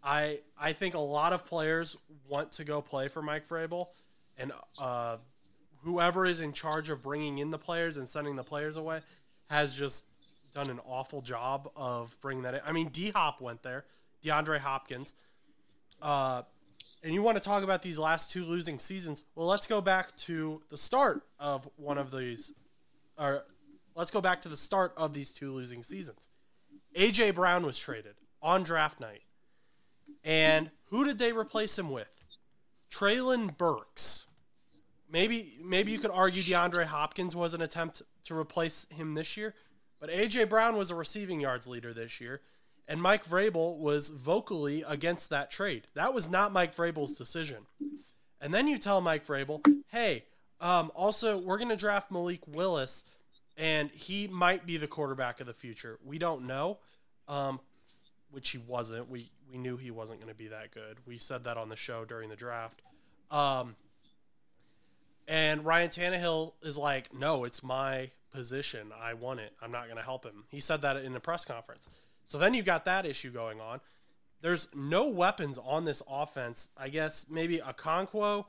I I think a lot of players want to go play for Mike Vrabel, and uh, whoever is in charge of bringing in the players and sending the players away has just done an awful job of bringing that in. I mean, D Hop went there, DeAndre Hopkins. Uh, and you want to talk about these last two losing seasons? Well, let's go back to the start of one of these, or let's go back to the start of these two losing seasons. AJ Brown was traded on draft night. And who did they replace him with? Treylon Burks. Maybe maybe you could argue DeAndre Hopkins was an attempt to replace him this year, but AJ Brown was a receiving yards leader this year, and Mike Vrabel was vocally against that trade. That was not Mike Vrabel's decision. And then you tell Mike Vrabel, "Hey, um, also we're going to draft Malik Willis, and he might be the quarterback of the future. We don't know, um, which he wasn't. We we knew he wasn't going to be that good. We said that on the show during the draft. Um, and Ryan Tannehill is like, no, it's my position. I want it. I'm not going to help him. He said that in the press conference. So then you've got that issue going on. There's no weapons on this offense. I guess maybe Okonkwo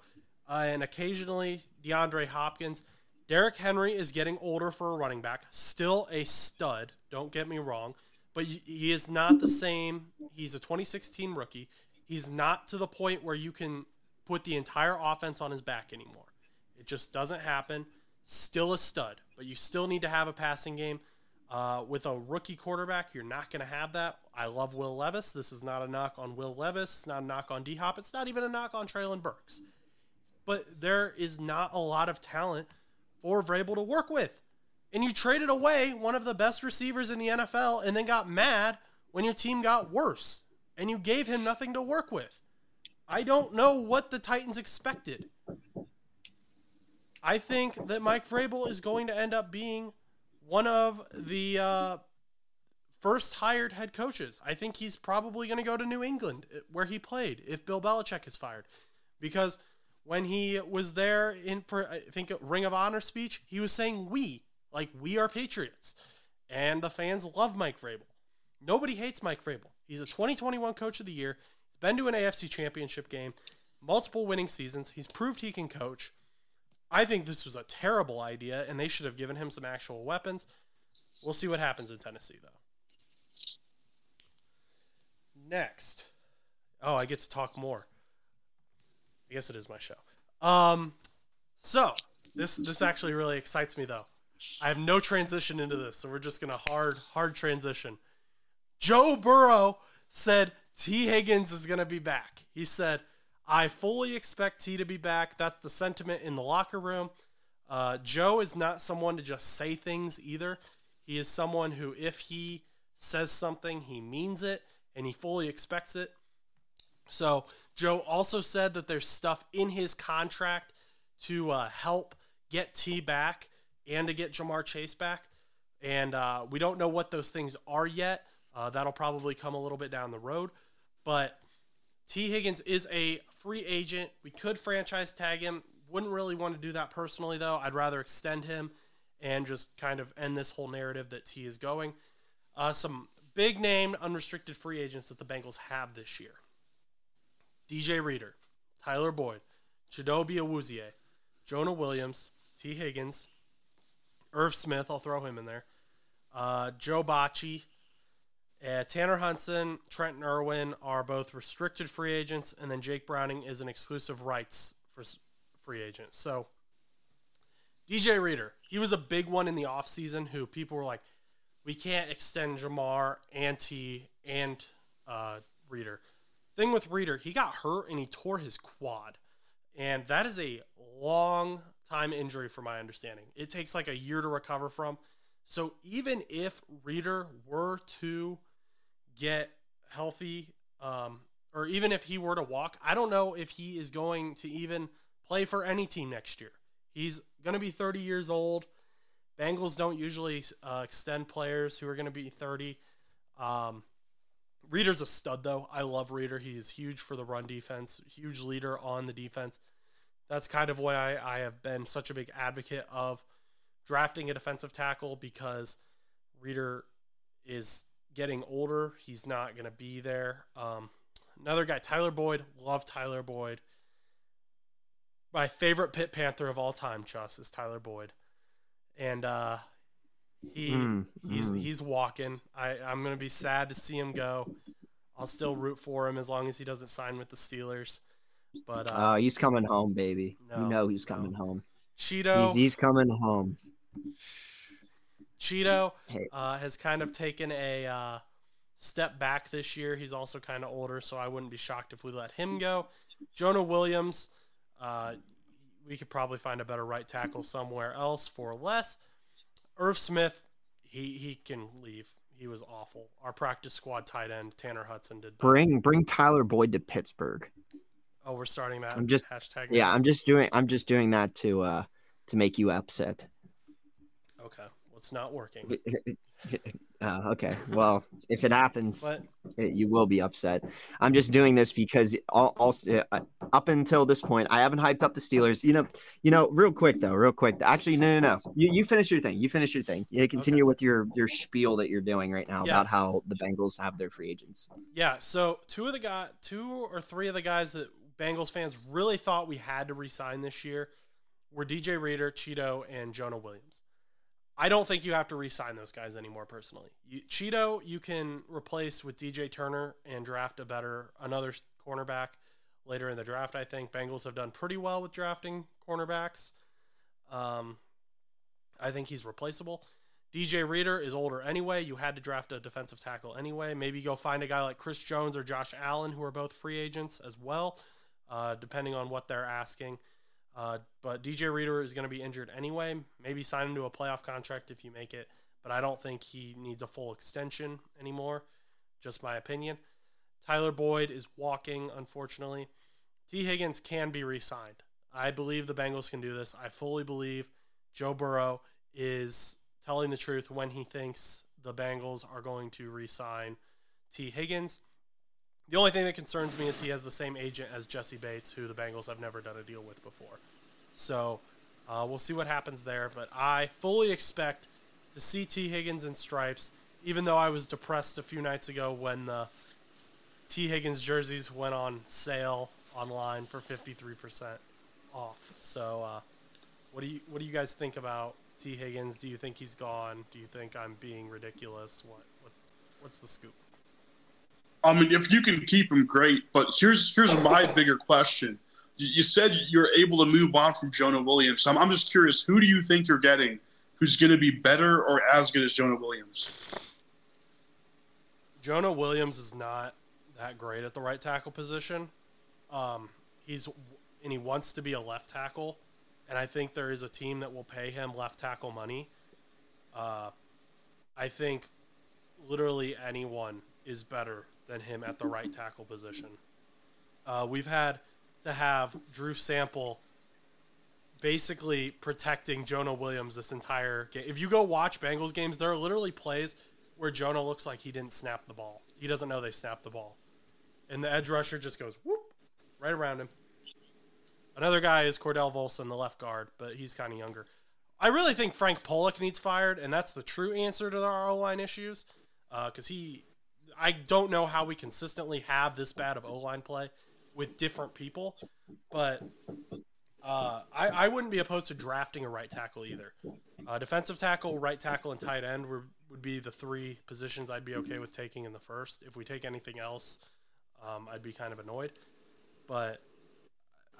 uh, and occasionally DeAndre Hopkins. Derrick Henry is getting older for a running back. Still a stud. Don't get me wrong. But he is not the same. He's a 2016 rookie. He's not to the point where you can put the entire offense on his back anymore. It just doesn't happen. Still a stud, but you still need to have a passing game. Uh, with a rookie quarterback, you're not going to have that. I love Will Levis. This is not a knock on Will Levis. It's not a knock on D Hop. It's not even a knock on Treylon Burks. But there is not a lot of talent for Vrabel to work with. And you traded away one of the best receivers in the NFL and then got mad when your team got worse and you gave him nothing to work with. I don't know what the Titans expected. I think that Mike Vrabel is going to end up being one of the uh, first hired head coaches. I think he's probably going to go to New England, uh, where he played, if Bill Belichick is fired, because when he was there in for I think Ring of Honor speech, he was saying "we," like we are Patriots, and the fans love Mike Vrabel. Nobody hates Mike Vrabel. He's a 2021 Coach of the Year. He's been to an AFC Championship game, multiple winning seasons. He's proved he can coach. I think this was a terrible idea, and they should have given him some actual weapons. We'll see what happens in Tennessee, though. Next. Oh, I get to talk more. I guess it is my show. Um, so this this actually really excites me though. I have no transition into this, so we're just gonna hard hard transition. Joe Burrow said Tee Higgins is gonna be back. He said I fully expect Tee to be back. That's the sentiment in the locker room. Uh, Joe is not someone to just say things either. He is someone who, if he says something, he means it and he fully expects it. So, Joe also said that there's stuff in his contract to uh, help get Tee back and to get Ja'Marr Chase back. And uh, we don't know what those things are yet. Uh, that'll probably come a little bit down the road. But Tee Higgins is a free agent. We could franchise tag him. Wouldn't really want to do that personally, though. I'd rather extend him and just kind of end this whole narrative that Tee is going. Uh, some big name unrestricted free agents that the Bengals have this year DJ Reader, Tyler Boyd, Chidobe Awuzie, Jonah Williams, Tee Higgins, Irv Smith, I'll throw him in there, uh, Joe Bachie, uh, Tanner Hudson, Trenton Irwin are both restricted free agents, and then Jake Browning is an exclusive rights for free agent. So, DJ Reader, he was a big one in the offseason who people were like, we can't extend Ja'Marr and Tee and uh, Reader. Thing with Reader, he got hurt and he tore his quad. And that is a long time injury, from my understanding. It takes like a year to recover from. So even if Reader were to get healthy, um, or even if he were to walk, I don't know if he is going to even play for any team next year. He's going to be 30 years old. Bengals don't usually uh, extend players who are going to be 30. Um, Reader's a stud, though. I love Reader. He's huge for the run defense, huge leader on the defense. That's kind of why I, I have been such a big advocate of drafting a defensive tackle because Reader is getting older. He's not going to be there. Um, another guy, Tyler Boyd. Love Tyler Boyd. My favorite Pitt Panther of all time, Chus, is Tyler Boyd, and uh, he Mm, he's mm. he's walking. I I'm gonna be sad to see him go. I'll still root for him as long as he doesn't sign with the Steelers. But uh, Uh, he's coming home, baby. No, you know he's no. coming home. Chido He's, he's coming home. Chido uh, has kind of taken a uh, step back this year. He's also kind of older, so I wouldn't be shocked if we let him go. Jonah Williams, uh, we could probably find a better right tackle somewhere else for less. Irv Smith, he he can leave. He was awful. Our practice squad tight end Tanner Hudson did. That. Bring bring Tyler Boyd to Pittsburgh. Oh, we're starting that. I'm just- hashtag. Yeah, I'm just doing I'm just doing that to uh to make you upset. Okay, it's not working. uh, okay. Well, if it happens, it- you will be upset. I'm just doing this because all, all uh, up until this point, I haven't hyped up the Steelers. You know, you know, real quick though, real quick. Actually, no, no, no. You, you finish your thing. You finish your thing. You continue with your your spiel that you're doing right now about how the Bengals have their free agents. Yeah, so two of the guy, two or three of the guys that Bengals fans really thought we had to re-sign this year were DJ Reader, Chido, and Jonah Williams. I don't think you have to re-sign those guys anymore. Personally, you, Chido you can replace with DJ Turner and draft a better another cornerback later in the draft. I think Bengals have done pretty well with drafting cornerbacks. Um, I think he's replaceable. DJ Reader is older anyway. You had to draft a defensive tackle anyway. Maybe go find a guy like Chris Jones or Josh Allen, who are both free agents as well, uh, depending on what they're asking. Uh, but DJ Reader is going to be injured anyway. Maybe sign him to a playoff contract if you make it, but I don't think he needs a full extension anymore. Just my opinion. Tyler Boyd is walking, unfortunately. Tee Higgins can be re signed. I believe the Bengals can do this. I fully believe Joe Burrow is telling the truth when he thinks the Bengals are going to re sign Tee Higgins. The only thing that concerns me is he has the same agent as Jessie Bates, who the Bengals have never done a deal with before. So uh, we'll see what happens there. But I fully expect to see Tee Higgins in stripes, even though I was depressed a few nights ago when the Tee Higgins jerseys went on sale online for 53% off. So uh, what do you what do you guys think about Tee Higgins? Do you think he's gone? Do you think I'm being ridiculous? What what's what's the scoop? I mean, if you can keep him, great. But here's here's my bigger question. You, you said you're able to move on from Jonah Williams. I'm, I'm just curious, who do you think you're getting who's going to be better or as good as Jonah Williams? Jonah Williams is not that great at the right tackle position. Um, he's and he wants to be a left tackle, and I think there is a team that will pay him left tackle money. Uh, I think literally anyone is better than him at the right tackle position. Uh, we've had to have Drew Sample basically protecting Jonah Williams this entire game. If you go watch Bengals games, there are literally plays where Jonah looks like he didn't snap the ball. He doesn't know they snapped the ball. And the edge rusher just goes whoop right around him. Another guy is Cordell Volson, the left guard, but he's kind of younger. I really think Frank Pollack needs fired, and that's the true answer to our O line issues. Because he, I don't know how we consistently have this bad of O line play with different people, but uh, I, I wouldn't be opposed to drafting a right tackle either. Uh, defensive tackle, right tackle, and tight end were, would be the three positions I'd be okay with taking in the first. If we take anything else, um, I'd be kind of annoyed. But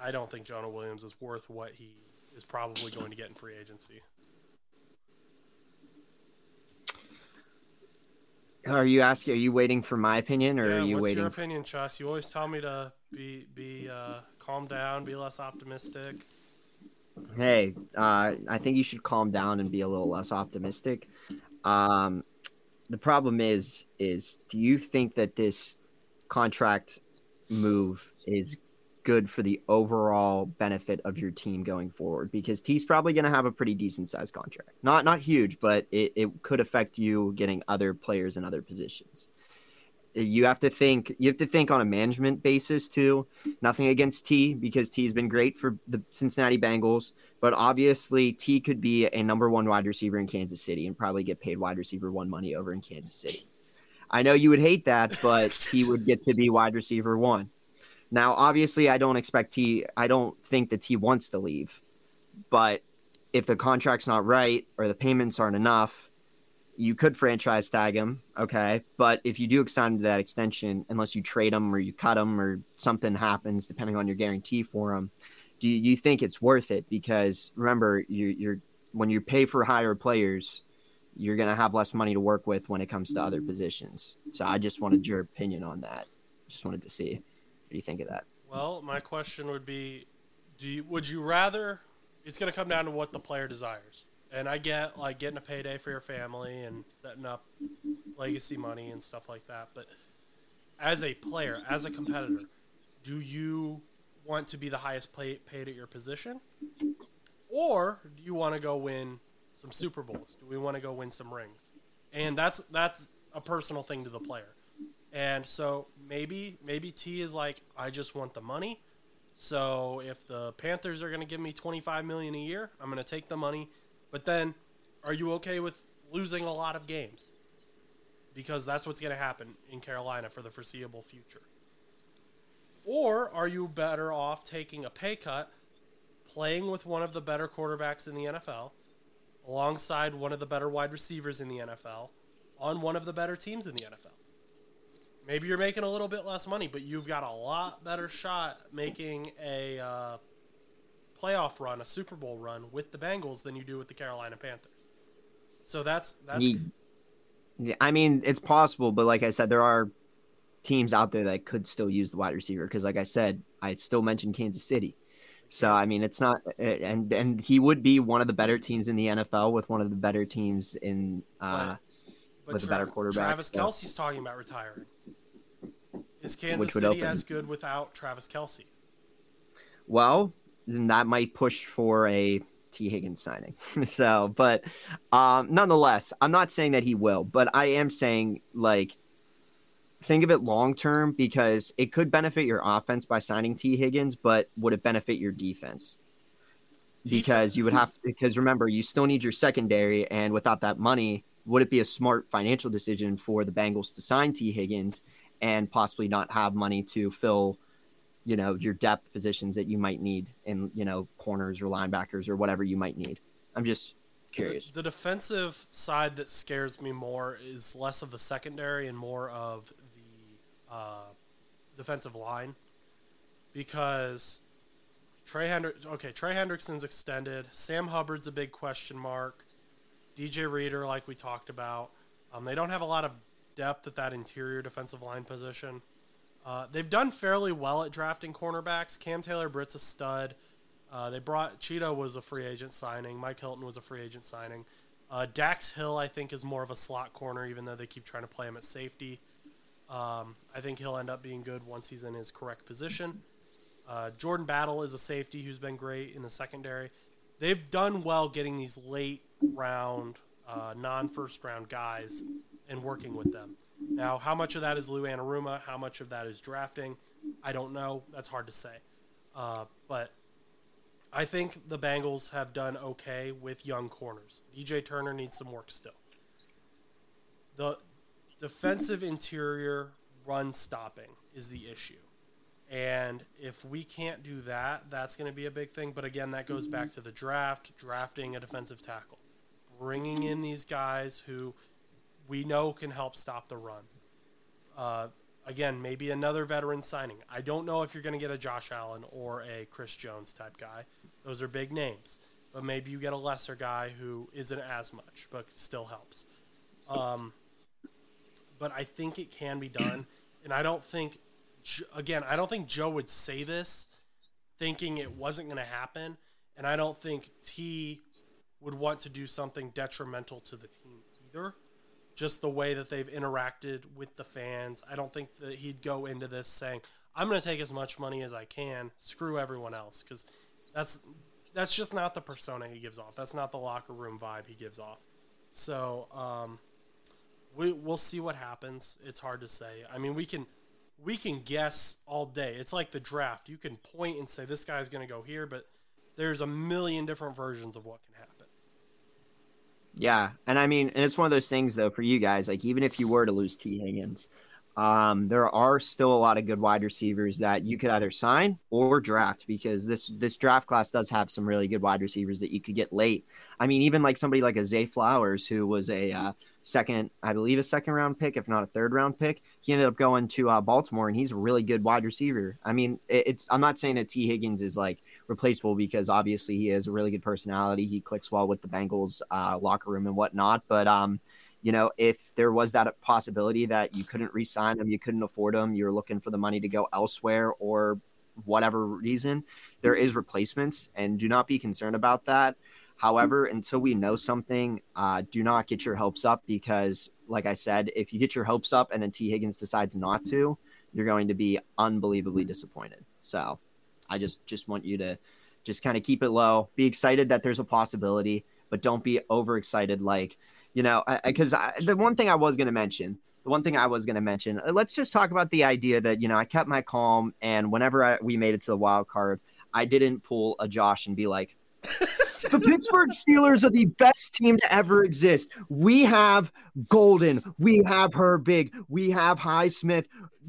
I don't think Jonah Williams is worth what he is probably going to get in free agency. Are you asking? Are you waiting for my opinion, or Yeah, are you what's waiting? your opinion, Chus? You always tell me to be be uh, calm down, be less optimistic. Hey, uh, I think you should calm down and be a little less optimistic. Um, the problem is, is do you think that this contract move is good for the overall benefit of your team going forward? Because Tee's probably going to have a pretty decent sized contract, not not huge, but it, it could affect you getting other players in other positions. You have to think. You have to think on a management basis too. Nothing against Tee because Tee's been great for the Cincinnati Bengals, but obviously Tee could be a number one wide receiver in Kansas City and probably get paid wide receiver one money over in Kansas City. I know you would hate that, but he would get to be wide receiver one. Now, obviously, I don't expect Tee. I don't think that Tee wants to leave, but if the contract's not right or the payments aren't enough, you could franchise tag him, okay? But if you do extend that extension, unless you trade him or you cut him or something happens, depending on your guarantee for him, do you, you think it's worth it? Because remember, you're, you're when you pay for higher players, you're going to have less money to work with when it comes to other positions. So I just wanted your opinion on that. Just wanted to see do you think of that. Well, my question would be, do you would you rather? It's going to come down to what the player desires. And I get like getting a payday for your family and setting up legacy money and stuff like that. But as a player, as a competitor, do you want to be the highest pay, paid at your position? Or do you want to go win some Super Bowls? Do we want to go win some rings? And that's that's a personal thing to the player. And so maybe maybe Tee is like I just want the money. So if the Panthers are going to give me 25 million a year, I'm going to take the money. But then are you okay with losing a lot of games? Because that's what's going to happen in Carolina for the foreseeable future. Or are you better off taking a pay cut, playing with one of the better quarterbacks in the NFL, alongside one of the better wide receivers in the NFL, on one of the better teams in the NFL? Maybe you're making a little bit less money, but you've got a lot better shot making a uh, playoff run, a Super Bowl run with the Bengals than you do with the Carolina Panthers. So that's that's. Yeah, I mean, it's possible, but like I said, there are teams out there that could still use the wide receiver because, like I said, I still mentioned Kansas City. So I mean, it's not, and and he would be one of the better teams in the NFL with one of the better teams in uh, but, with Tra- a better quarterback. Travis so. Kelce's talking about retiring. Is Kansas City open. as good without Travis Kelce? Well, then that might push for a Tee Higgins signing. so, but um, nonetheless, I'm not saying that he will, but I am saying like think of it long term because it could benefit your offense by signing Tee Higgins, but would it benefit your defense? Because you would have because remember you still need your secondary, and without that money, would it be a smart financial decision for the Bengals to sign Tee Higgins and possibly not have money to fill, you know, your depth positions that you might need in, you know, corners or linebackers or whatever you might need. I'm just curious. The, the defensive side that scares me more is less of the secondary and more of the uh, defensive line because Trey Hendrick. Okay, Trey Hendrickson's extended. Sam Hubbard's a big question mark. DJ Reader, like we talked about. Um, they don't have a lot of depth at that interior defensive line position. Uh, they've done fairly well at drafting cornerbacks. Cam Taylor Britt's a stud. Uh, they brought Chido was a free agent signing. Mike Hilton was a free agent signing. Uh, Dax Hill, I think, is more of a slot corner, even though they keep trying to play him at safety. Um, I think he'll end up being good once he's in his correct position. Uh, Jordan Battle is a safety who's been great in the secondary. They've done well getting these late round, uh, non first round guys and working with them. Now, how much of that is Lou Anarumo? How much of that is drafting? I don't know. That's hard to say. Uh, but I think the Bengals have done okay with young corners. DJ Turner needs some work still. The defensive interior run stopping is the issue. And if we can't do that, that's going to be a big thing. But again, that goes back to the draft, drafting a defensive tackle, bringing in these guys who we know can help stop the run. Uh, again, maybe another veteran signing. I don't know if you're going to get a Josh Allen or a Chris Jones type guy. Those are big names. But maybe you get a lesser guy who isn't as much, but still helps. Um, but I think it can be done. And I don't think, again, I don't think Joe would say this thinking it wasn't going to happen. And I don't think Tee would want to do something detrimental to the team either just the way that they've interacted with the fans. I don't think that he'd go into this saying, "I'm going to take as much money as I can, screw everyone else," because that's that's just not the persona he gives off. That's not the locker room vibe he gives off. So um, we we'll see what happens. It's hard to say. I mean, we can we can guess all day. It's like the draft. You can point and say this guy's going to go here, but there's a million different versions of what can happen. Yeah, and I mean, and it's one of those things though for you guys. Like, even if you were to lose Tee Higgins, um, there are still a lot of good wide receivers that you could either sign or draft because this this draft class does have some really good wide receivers that you could get late. I mean, even like somebody like a Zay Flowers, who was a uh, second, I believe, a second round pick, if not a third round pick. He ended up going to uh, Baltimore, and he's a really good wide receiver. I mean, it, it's I'm not saying that Tee Higgins is like replaceable because obviously he has a really good personality. He clicks well with the Bengals uh, locker room and whatnot, but um you know, if there was that possibility that you couldn't re-sign them, you couldn't afford him, you're looking for the money to go elsewhere or whatever reason, there is replacements, and do not be concerned about that. However, until we know something, uh, do not get your hopes up because, like I said, if you get your hopes up and then Tee Higgins decides not to, you're going to be unbelievably disappointed. So, I just just want you to just kind of keep it low, be excited that there's a possibility, but don't be overexcited like you know, because the one thing I was going to mention, the one thing I was going to mention, uh, let's just talk about the idea that, you know, I kept my calm. And whenever I, we made it to the wild card, I didn't pull a Josh and be like, the Pittsburgh Steelers are the best team to ever exist. We have Golden, we have Herbig, we have Highsmith.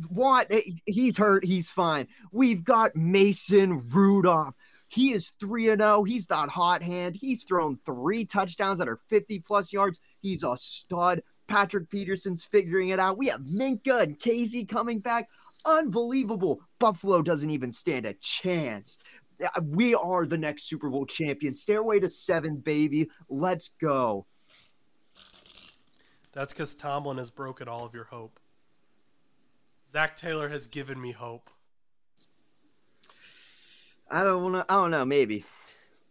What? He's hurt, he's fine. We've got Mason Rudolph. He is 3 0. He's that hot hand. He's thrown three touchdowns that are 50 plus yards. He's a stud. Patrick Peterson's figuring it out. We have Minkah and Kazee coming back. Unbelievable. Buffalo doesn't even stand a chance. We are the next Super Bowl champion. Stairway to seven, baby. Let's go. That's because Tomlin has broken all of your hope. Zac Taylor has given me hope. I don't want to. I don't know. Maybe,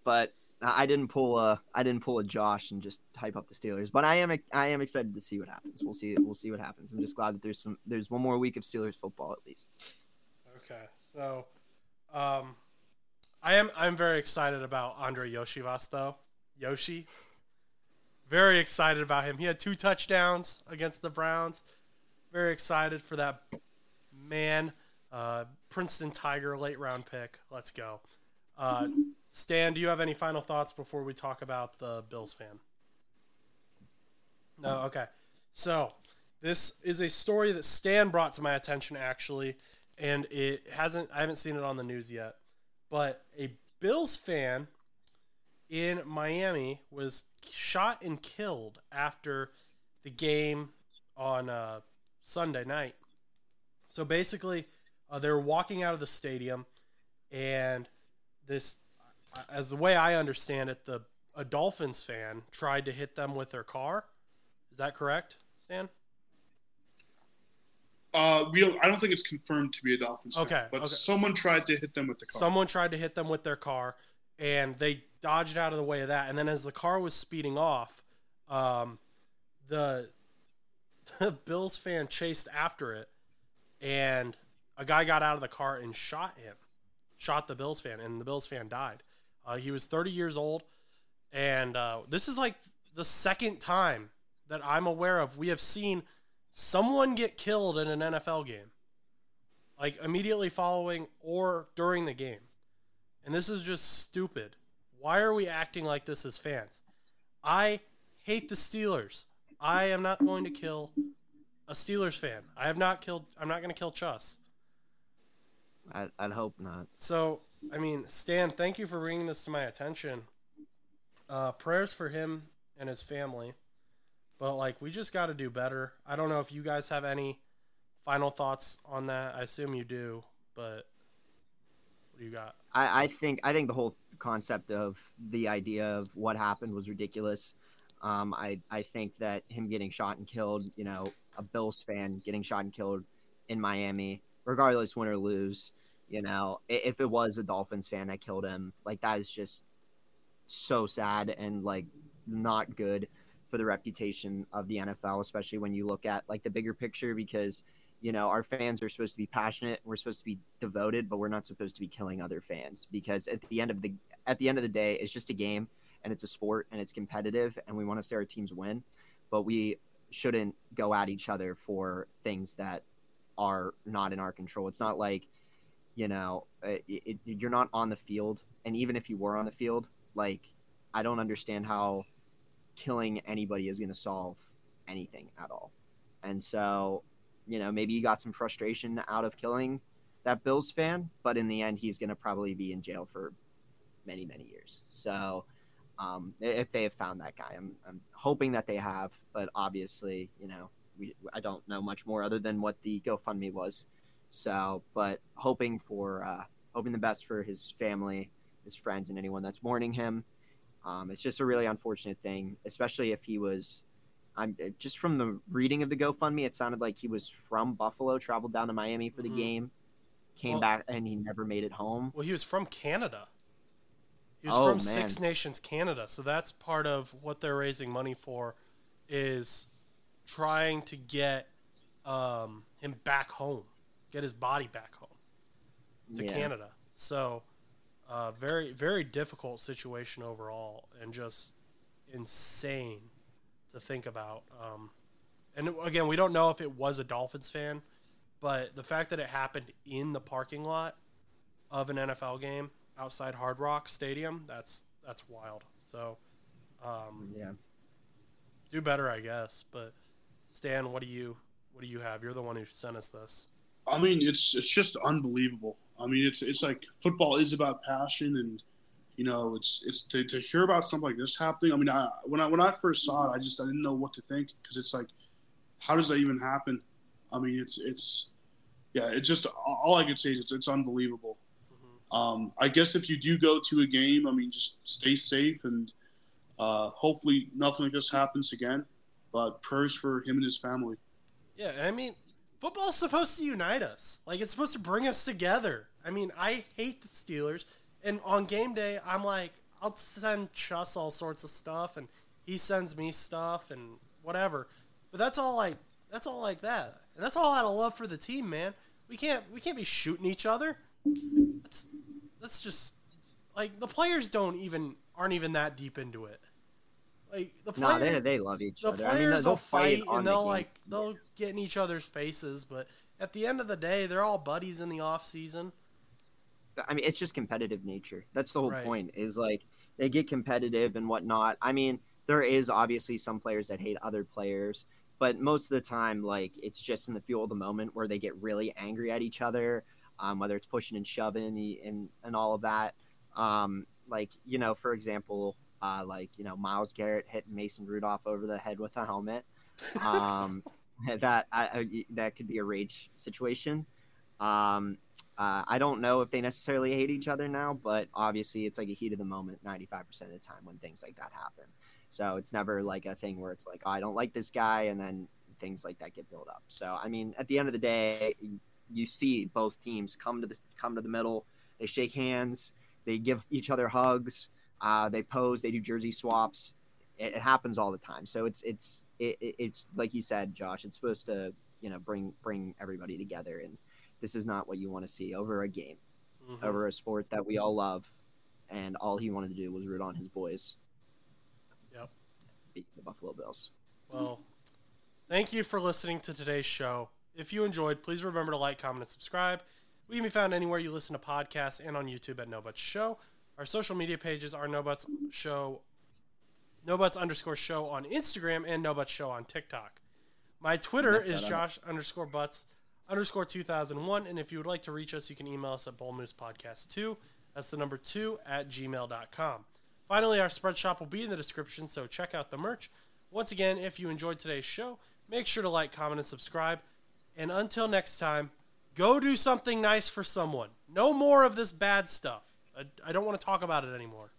but I didn't pull a. I didn't pull a Josh and just hype up the Steelers. But I am. I am excited to see what happens. We'll see. We'll see what happens. I'm just glad that there's some. There's one more week of Steelers football at least. Okay, so, um, I am. I'm very excited about Andrei Iosivas though. Yoshi. Very excited about him. He had two touchdowns against the Browns. Very excited for that man. Uh, Princeton Tiger late round pick. Let's go. Uh, Stan, do you have any final thoughts before we talk about the Bills fan? No. Okay. So this is a story that Stan brought to my attention actually, and it hasn't. I haven't seen it on the news yet, but a Bills fan in Miami was shot and killed after the game on uh, Sunday night. So basically, uh, they were walking out of the stadium, and this, as the way I understand it, the a Dolphins fan tried to hit them with their car. Is that correct, Stan? Uh, we don't. I don't think it's confirmed to be a Dolphins. Okay, fan, but okay. someone tried to hit them with the car. Someone tried to hit them with their car, and they dodged out of the way of that. And then as the car was speeding off, um, the the Bills fan chased after it, and a guy got out of the car and shot him, shot the Bills fan, and the Bills fan died. Uh, he was 30 years old, and uh, this is like the second time that I'm aware of we have seen someone get killed in an NFL game, like immediately following or during the game. And this is just stupid. Why are we acting like this as fans? I hate the Steelers. I am not going to kill a Steelers fan. I have not killed. I'm not going to kill Chus. I, I'd hope not. So, I mean, Stan, thank you for bringing this to my attention. Uh, prayers for him and his family. But, like, we just got to do better. I don't know if you guys have any final thoughts on that. I assume you do, but what do you got? I, I think I think the whole concept of the idea of what happened was ridiculous. Um, I I think that him getting shot and killed, you know, a Bills fan getting shot and killed in Miami, regardless win or lose, you know, if it was a Dolphins fan that killed him, like that is just so sad and like not good for the reputation of the NFL, especially when you look at like the bigger picture because you know our fans are supposed to be passionate we're supposed to be devoted but we're not supposed to be killing other fans because at the end of the at the end of the day it's just a game and it's a sport and it's competitive and we want to see our teams win but we shouldn't go at each other for things that are not in our control. It's not like you know, uh, it, it, you're not on the field, and even if you were on the field, like I don't understand how killing anybody is going to solve anything at all. And so, you know, maybe he got some frustration out of killing that Bills fan, but in the end, he's going to probably be in jail for many, many years. So, um, if they have found that guy, I'm, I'm hoping that they have, but obviously, you know, we, I don't know much more other than what the GoFundMe was. So, but hoping for, uh, hoping the best for his family, his friends, and anyone that's mourning him. Um, it's just a really unfortunate thing, especially if he was. I'm just from the reading of the GoFundMe, it sounded like he was from Buffalo, traveled down to Miami for the Mhm. game, came Well- back, and he never made it home. Well, he was from Canada. He was Oh, from man. Six Nations Canada, so that's part of what they're raising money for, is trying to get um, him back home, get his body back home to Yeah. Canada. So, uh, very very difficult situation overall, and just insane to think about. Um, and again, we don't know if it was a Dolphins fan, but the fact that it happened in the parking lot of an NFL game outside Hard Rock Stadium, that's that's wild. So, um, Yeah. do better, I guess. But Stan, what do you what do you have? You're the one who sent us this. I mean, it's it's just unbelievable. I mean, it's it's like football is about passion, and you know, it's it's to, to hear about something like this happening. I mean, I when I when I first saw it, I just I didn't know what to think because it's like, how does that even happen? I mean, it's it's yeah, it's just all I can say is it's it's unbelievable. Mhm. Um, I guess if you do go to a game, I mean, just stay safe and uh, hopefully nothing like this happens again. But prayers for him and his family. Yeah, I mean, football's supposed to unite us. Like it's supposed to bring us together. I mean, I hate the Steelers, and on game day, I'm like, I'll send Chus all sorts of stuff, and he sends me stuff and whatever. But that's all like that's all like that, and that's all out of love for the team, man. We can't we can't be shooting each other. That's that's just like the players don't even aren't even that deep into it. Like the No, players, they, they love each the other. players I mean, will they'll fight and they'll game. like they'll get in each other's faces, but at the end of the day, they're all buddies in the off season. I mean, it's just competitive nature. That's the whole Right. point. Is like they get competitive and whatnot. I mean, there is obviously some players that hate other players, but most of the time, like it's just in the fuel of the moment where they get really angry at each other, um, whether it's pushing and shoving and and all of that. Um, like you know, for example, uh, like you know, Myles Garrett hit Mason Rudolph over the head with a helmet. Um, that I, I, that could be a rage situation. Um, uh, I don't know if they necessarily hate each other now, but obviously it's like a heat of the moment 95% of the time when things like that happen. So it's never like a thing where it's like, oh, I don't like this guy, and then things like that get built up. So I mean, at the end of the day, you see both teams come to the come to the middle. They shake hands. They give each other hugs. Uh, they pose. They do jersey swaps. It, it happens all the time. So it's it's it, it- it's like you said, Josh. It's supposed to you know bring bring everybody together, and this is not what you want to see over a game, Mhm. over a sport that we all love, and all he wanted to do was root on his boys. Yep. Beat the Buffalo Bills. Well, thank you for listening to today's show. If you enjoyed, please remember to like, comment, and subscribe. We can be found anywhere you listen to podcasts and on YouTube at No Butts Show. Our social media pages are No Butts Show, No Butts underscore show on Instagram and No Butts Show on TikTok. My Twitter is. Josh underscore Butts underscore 2001. And if you would like to reach us, you can email us at bullmoosepodcast2. That's the number two at gmail.com. Finally, our spread shop will be in the description, so check out the merch. Once again, if you enjoyed today's show, make sure to like, comment, and subscribe. And until next time, go do something nice for someone. No more of this bad stuff. I, I don't want to talk about it anymore.